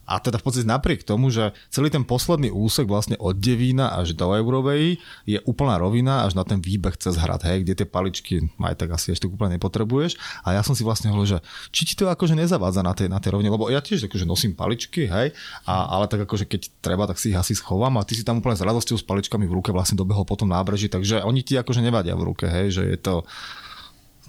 B: a teda v podstate napriek tomu, že celý ten posledný úsek vlastne od Devína až do Eurovej je úplná rovina až na ten výbeh cez hrad, hej, kde tie paličky aj tak asi ešte úplne nepotrebuješ. A ja som si vlastne hovoril, že či ti to akože nezavádza na tej, na tej rovine, lebo ja tiež akože nosím paličky, hej, a, ale tak akože keď treba, tak si ich asi schovám a ty si tam úplne s radosťou s paličkami v ruke vlastne dobehol potom nábreží, takže oni ti akože nevadia v ruke, hej, že je to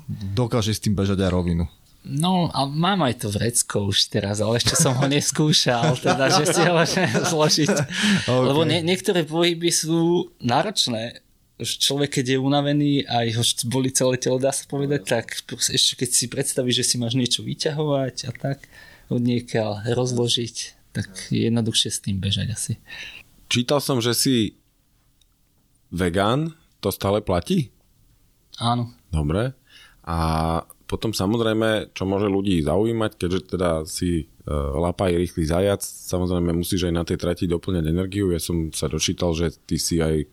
B: dokáže s tým bežať aj rovinu.
A: No a mám aj to vrecko už teraz, ale ešte som ho neskúšal, teda, že si ho môžem zložiť. Okay. Lebo nie, niektoré pohyby sú náročné. Už človek, keď je unavený a ho boli celé telo, dá sa povedať, tak ešte keď si predstavíš, že si máš niečo vyťahovať a tak od niekiaľ rozložiť, tak je jednoduchšie s tým bežať asi.
C: Čítal som, že si vegán, to stále platí?
A: Áno.
C: Dobre. A potom samozrejme, čo môže ľudí zaujímať, keďže teda si uh, lapaj rýchly zajac, samozrejme musíš aj na tej trati doplňať energiu. Ja som sa dočítal, že ty si aj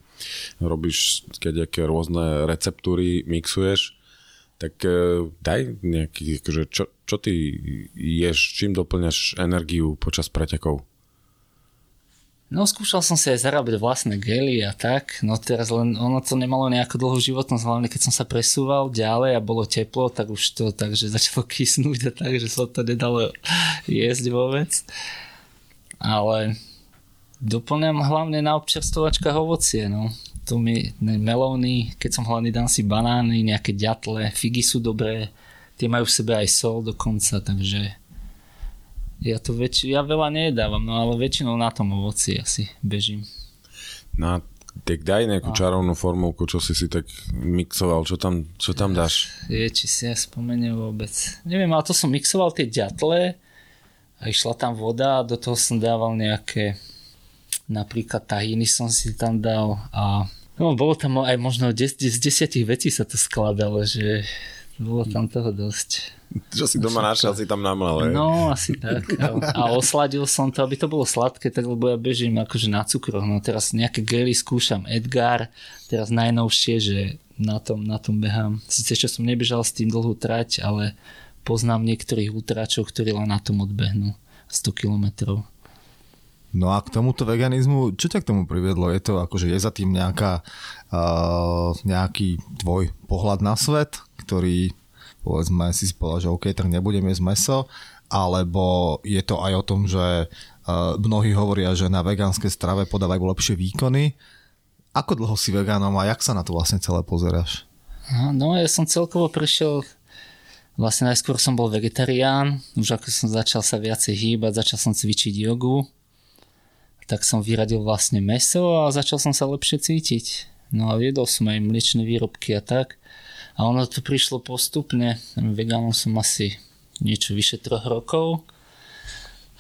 C: robíš keď aké rôzne receptúry, mixuješ, tak uh, daj nejaký, akože čo, čo ty ješ, čím doplňaš energiu počas pretekov?
A: No skúšal som si aj zarábať vlastné gely a tak, no teraz len ono to nemalo nejakú dlhú životnosť, hlavne keď som sa presúval ďalej a bolo teplo, tak už to takže začalo kysnúť a tak, že sa to nedalo jesť vôbec. Ale doplňam hlavne na občerstvovačkách ovocie, no. Tu mi melóny, keď som hlavne dám si banány, nejaké ďatle, figy sú dobré, tie majú v sebe aj sol dokonca, takže ja to väč- ja veľa nedávam, no ale väčšinou na tom ovoci asi bežím.
C: No tak daj nejakú a... čarovnú formovku, čo si si tak mixoval, čo tam, čo tam dáš?
A: Je, či si ja spomeniem vôbec. Neviem, ale to som mixoval tie ďatle a išla tam voda a do toho som dával nejaké napríklad tahiny som si tam dal a no, bolo tam aj možno z desiatich vecí sa to skladalo, že bolo tam toho dosť.
C: Čo si doma našiel, si tam namlel.
A: No, asi tak. A, osladil som to, aby to bolo sladké, tak lebo ja bežím akože na cukroch. No teraz nejaké gely skúšam Edgar, teraz najnovšie, že na tom, na tom behám. Sice čo som nebežal s tým dlhú trať, ale poznám niektorých útračov, ktorí len na tom odbehnú 100 kilometrov.
B: No a k tomuto veganizmu, čo ťa k tomu priviedlo? Je to akože je za tým nejaká, uh, nejaký tvoj pohľad na svet, ktorý povedzme si povedal, že OK, tak nebudem jesť meso, alebo je to aj o tom, že uh, mnohí hovoria, že na vegánskej strave podávajú lepšie výkony. Ako dlho si vegánom a jak sa na to vlastne celé pozeráš?
A: No ja som celkovo prišiel Vlastne najskôr som bol vegetarián, už ako som začal sa viacej hýbať, začal som cvičiť jogu, tak som vyradil vlastne meso a začal som sa lepšie cítiť. No a viedol som aj mliečne výrobky a tak. A ono to prišlo postupne. Vegánom som asi niečo vyše troch rokov.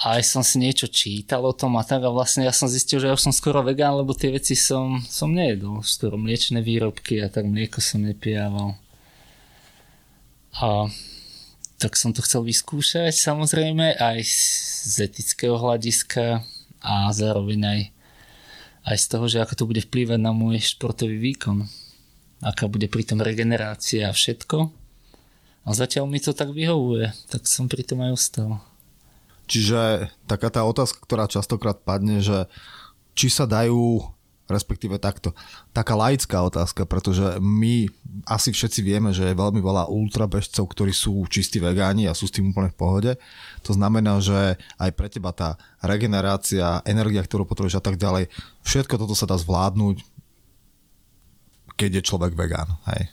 A: A aj som si niečo čítal o tom a tak a vlastne ja som zistil, že ja už som skoro vegán, lebo tie veci som, som nejedol. Skoro mliečne výrobky a tak mlieko som nepijával. A tak som to chcel vyskúšať samozrejme aj z etického hľadiska a zároveň aj aj z toho, že ako to bude vplývať na môj športový výkon. Aká bude pritom regenerácia a všetko. A zatiaľ mi to tak vyhovuje, tak som pri tom aj ostal.
B: Čiže taká tá otázka, ktorá častokrát padne, že či sa dajú respektíve takto. Taká laická otázka, pretože my asi všetci vieme, že je veľmi veľa ultrabežcov, ktorí sú čistí vegáni a sú s tým úplne v pohode. To znamená, že aj pre teba tá regenerácia, energia, ktorú potrebuješ a tak ďalej, všetko toto sa dá zvládnuť, keď je človek vegán. Hej.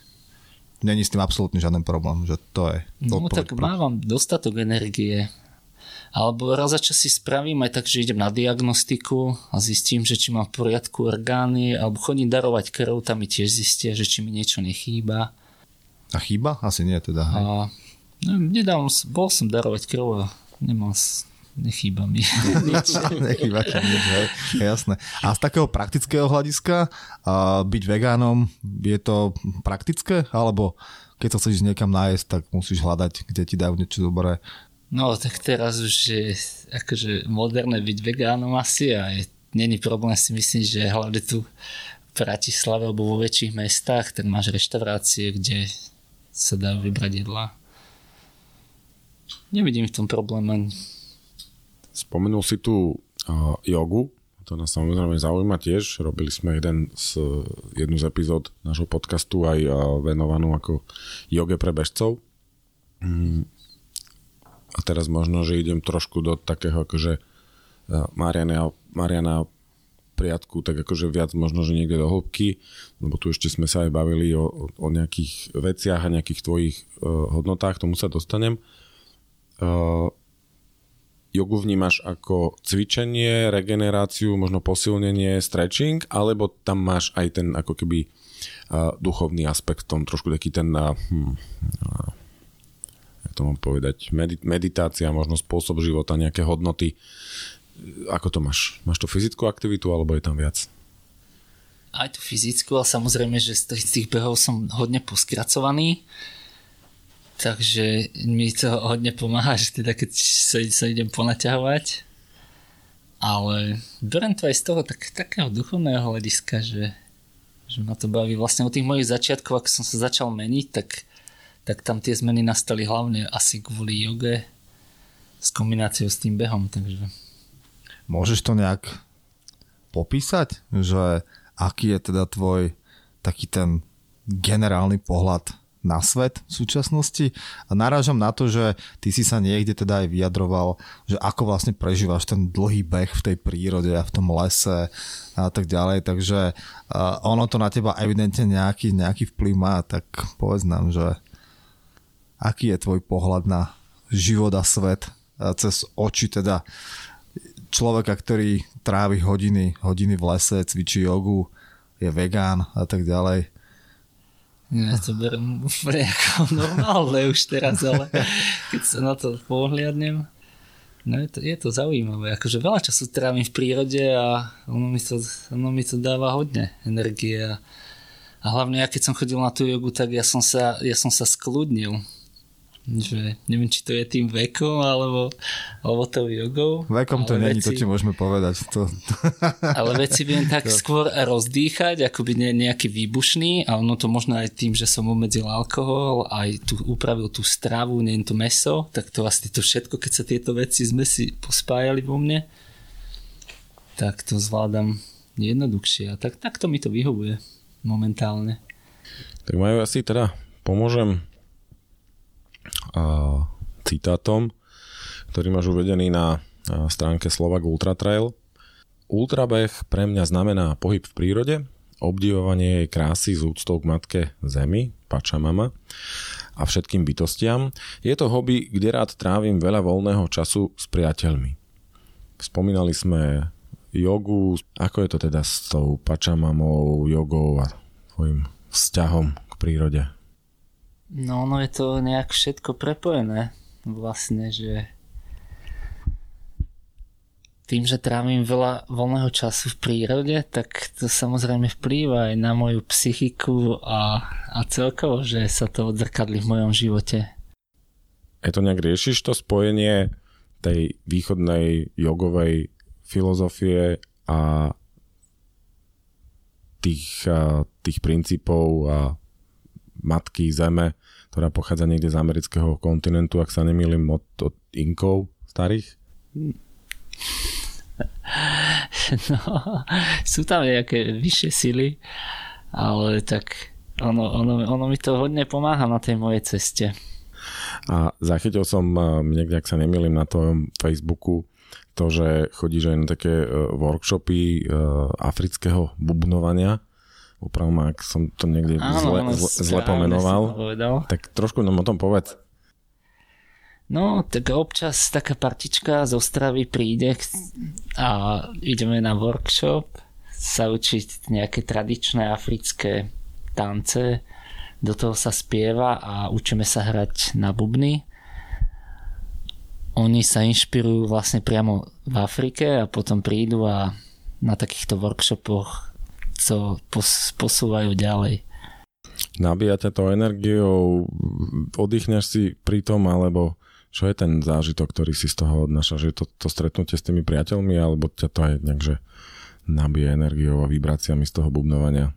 B: Není s tým absolútne žiaden problém, že to je.
A: No tak mávam dostatok energie, alebo raz za čas si spravím aj tak, že idem na diagnostiku a zistím, že či mám v poriadku orgány, alebo chodím darovať krv, tam mi tiež zistia, že či mi niečo nechýba.
B: A chýba? Asi nie teda. Hej. A,
A: no, nedám, bol som darovať krv a nemám nechýba mi
B: nechýba ti nič, hej. Jasné. A z takého praktického hľadiska byť vegánom, je to praktické? Alebo keď sa chceš niekam nájsť, tak musíš hľadať, kde ti dajú niečo dobré
A: No tak teraz už je akože moderné byť vegánom asi a je, není problém si myslím, že hlavne tu v Bratislave alebo vo väčších mestách, tak máš reštaurácie, kde sa dá vybrať jedla. Nevidím v tom problém.
C: Spomenul si tu uh, jogu, to nás samozrejme zaujíma tiež. Robili sme jeden z, jednu z epizód nášho podcastu aj uh, venovanú ako joge pre bežcov. Mm a teraz možno, že idem trošku do takého akože e, Mariana, Mariana priadku, tak akože viac možno, že niekde do hĺbky, lebo tu ešte sme sa aj bavili o, o nejakých veciach a nejakých tvojich uh, hodnotách, tomu sa dostanem. Uh, jogu vnímaš ako cvičenie, regeneráciu, možno posilnenie, stretching, alebo tam máš aj ten ako keby uh, duchovný aspekt, tom trošku taký ten uh, hm, uh, to mám povedať, meditácia, možno spôsob života, nejaké hodnoty. Ako to máš? Máš to fyzickú aktivitu alebo je tam viac?
A: Aj tu fyzickú, ale samozrejme, že z tých behov som hodne poskracovaný. Takže mi to hodne pomáha, že teda keď sa, sa idem ponaťahovať. Ale berem to aj z toho tak, takého duchovného hľadiska, že, že ma to baví. Vlastne od tých mojich začiatkov, ako som sa začal meniť, tak tak tam tie zmeny nastali hlavne asi kvôli joge s kombináciou s tým behom, takže...
B: Môžeš to nejak popísať, že aký je teda tvoj taký ten generálny pohľad na svet v súčasnosti a narážam na to, že ty si sa niekde teda aj vyjadroval, že ako vlastne prežívaš ten dlhý beh v tej prírode a v tom lese a tak ďalej, takže ono to na teba evidentne nejaký, nejaký vplyv má, tak povedz nám, že aký je tvoj pohľad na život a svet cez oči teda človeka, ktorý trávi hodiny, hodiny v lese, cvičí jogu, je vegán a tak ďalej.
A: Ja to berem ako normálne už teraz, ale keď sa na to pohľadnem, no je to, je to zaujímavé. Akože veľa času trávim v prírode a ono mi to, ono mi to dáva hodne energie. A hlavne ja keď som chodil na tú jogu, tak ja som sa, ja som sa skľudnil že neviem, či to je tým vekom, alebo, alebo tou jogou.
B: Vekom to není, to ti môžeme povedať. To...
A: ale veci viem tak skôr rozdýchať, ako by ne, nejaký výbušný, a ono to možno aj tým, že som obmedzil alkohol, aj tu upravil tú stravu, neviem to meso, tak to vlastne to všetko, keď sa tieto veci sme si pospájali vo mne, tak to zvládam jednoduchšie. A tak, takto mi to vyhovuje momentálne.
C: Tak majú asi teda, pomôžem citátom, ktorý máš uvedený na stránke Slovak Ultra Trail. Ultrabeh pre mňa znamená pohyb v prírode, obdivovanie jej krásy z úctou k matke Zemi, Pačamama a všetkým bytostiam. Je to hobby, kde rád trávim veľa voľného času s priateľmi. Spomínali sme jogu, ako je to teda s tou Pačamamou, jogou a tvojim vzťahom k prírode?
A: No, no je to nejak všetko prepojené. Vlastne, že tým, že trávim veľa voľného času v prírode, tak to samozrejme vplýva aj na moju psychiku a, a celkovo, že sa to odzrkadli v mojom živote.
C: Je to nejak riešiš to spojenie tej východnej jogovej filozofie a tých, tých princípov a matky zeme, ktorá pochádza niekde z amerického kontinentu, ak sa nemýlim, od, od Inkov starých?
A: No, sú tam nejaké vyššie sily, ale tak ono, ono, ono mi to hodne pomáha na tej mojej ceste.
C: A zachytil som niekde, ak sa nemýlim, na tom Facebooku to, že chodíš aj na také e, workshopy e, afrického bubnovania. Upravom, ak som to niekde Áno, zle, zle, zle pomenoval. Tak trošku nám o tom povedz.
A: No, tak občas taká partička z Ostravy príde a ideme na workshop sa učiť nejaké tradičné africké tance, do toho sa spieva a učíme sa hrať na bubny oni sa inšpirujú vlastne priamo v Afrike a potom prídu a na takýchto workshopoch to pos- posúvajú ďalej.
C: Nabíja ťa to energiou, oddychneš si pri tom, alebo čo je ten zážitok, ktorý si z toho odnáša? Že to, to stretnutie s tými priateľmi, alebo ťa to aj nejak, že nabíja energiou a vibráciami z toho bubnovania?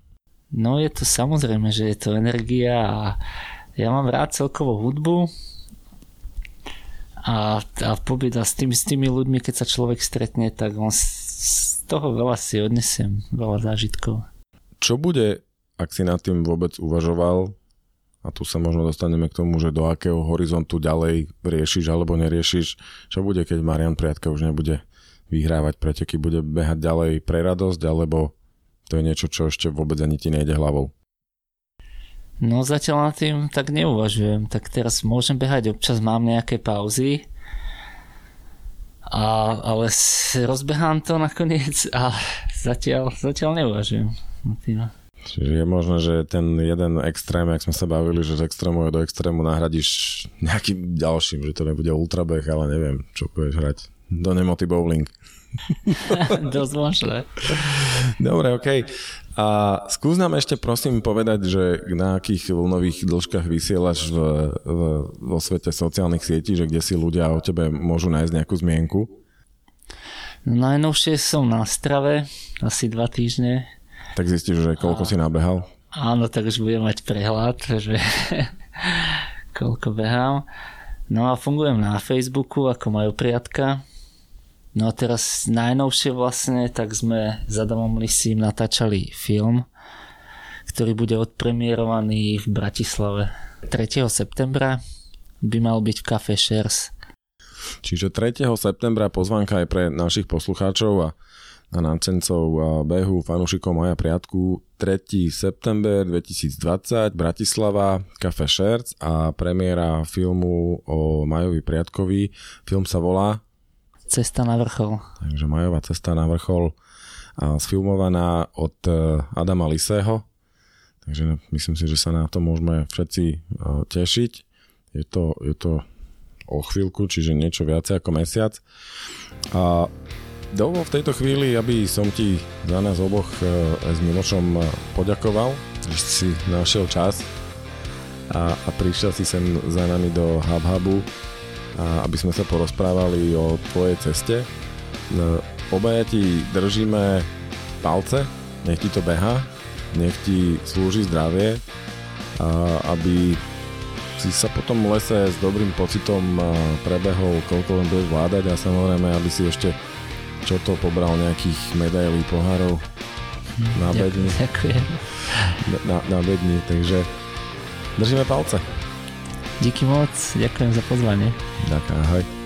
A: No je to samozrejme, že je to energia a ja mám rád celkovo hudbu, a, a pobyt a s tými, s tými ľuďmi, keď sa človek stretne, tak on toho veľa si odnesiem, veľa zážitkov.
C: Čo bude, ak si nad tým vôbec uvažoval, a tu sa možno dostaneme k tomu, že do akého horizontu ďalej riešiš alebo neriešiš, čo bude, keď Marian Priatka už nebude vyhrávať preteky, bude behať ďalej pre radosť, alebo to je niečo, čo ešte vôbec ani ti nejde hlavou?
A: No zatiaľ nad tým tak neuvažujem. Tak teraz môžem behať, občas mám nejaké pauzy, a, ale rozbehám to nakoniec a zatiaľ, zatiaľ neuvažujem nad tým.
C: Čiže je možné, že ten jeden extrém, jak sme sa bavili, že z extrému do extrému nahradíš nejakým ďalším, že to nebude ultrabeh, ale neviem, čo budeš hrať. Do nemoty bowling.
A: Dosť možné.
C: Dobre. Okay. A skús nám ešte prosím povedať, že na akých vlnových dĺžkach vysielaš v, v, vo svete sociálnych sietí, že kde si ľudia o tebe môžu nájsť nejakú zmienku?
A: No, najnovšie som na strave, asi dva týždne.
C: Tak zistíš, že koľko a... si nabehal?
A: Áno, tak už budem mať prehľad, že koľko behám. No a fungujem na Facebooku ako majú priatka No a teraz najnovšie vlastne, tak sme za Adamom Lisím natáčali film, ktorý bude odpremierovaný v Bratislave 3. septembra. By mal byť v Café Shares.
C: Čiže 3. septembra pozvanka aj pre našich poslucháčov a na nácencov behu fanúšikov Maja Priatku 3. september 2020 Bratislava Café Shares a premiéra filmu o Majovi Priatkovi. Film sa volá
A: Cesta na vrchol.
C: Takže Majová cesta na vrchol a sfilmovaná od e, Adama Lisého. Takže myslím si, že sa na to môžeme všetci e, tešiť. Je to, je to o chvíľku, čiže niečo viacej ako mesiac. A dovol v tejto chvíli, aby som ti za nás oboch e, s Milošom poďakoval, že si našiel čas a, a prišiel si sem za nami do HubHubu aby sme sa porozprávali o tvojej ceste. No, obaja ti držíme palce, nech ti to beha, nech ti slúži zdravie, aby si sa potom v lese s dobrým pocitom prebehol, koľko len budeš vládať a samozrejme, aby si ešte čo to pobral nejakých medailí, pohárov na bedni.
A: Ďakujem.
C: Na, na bedni, takže držíme palce.
A: Díky moc, ďakujem za pozvanie.
C: Ďakujem, ahoj.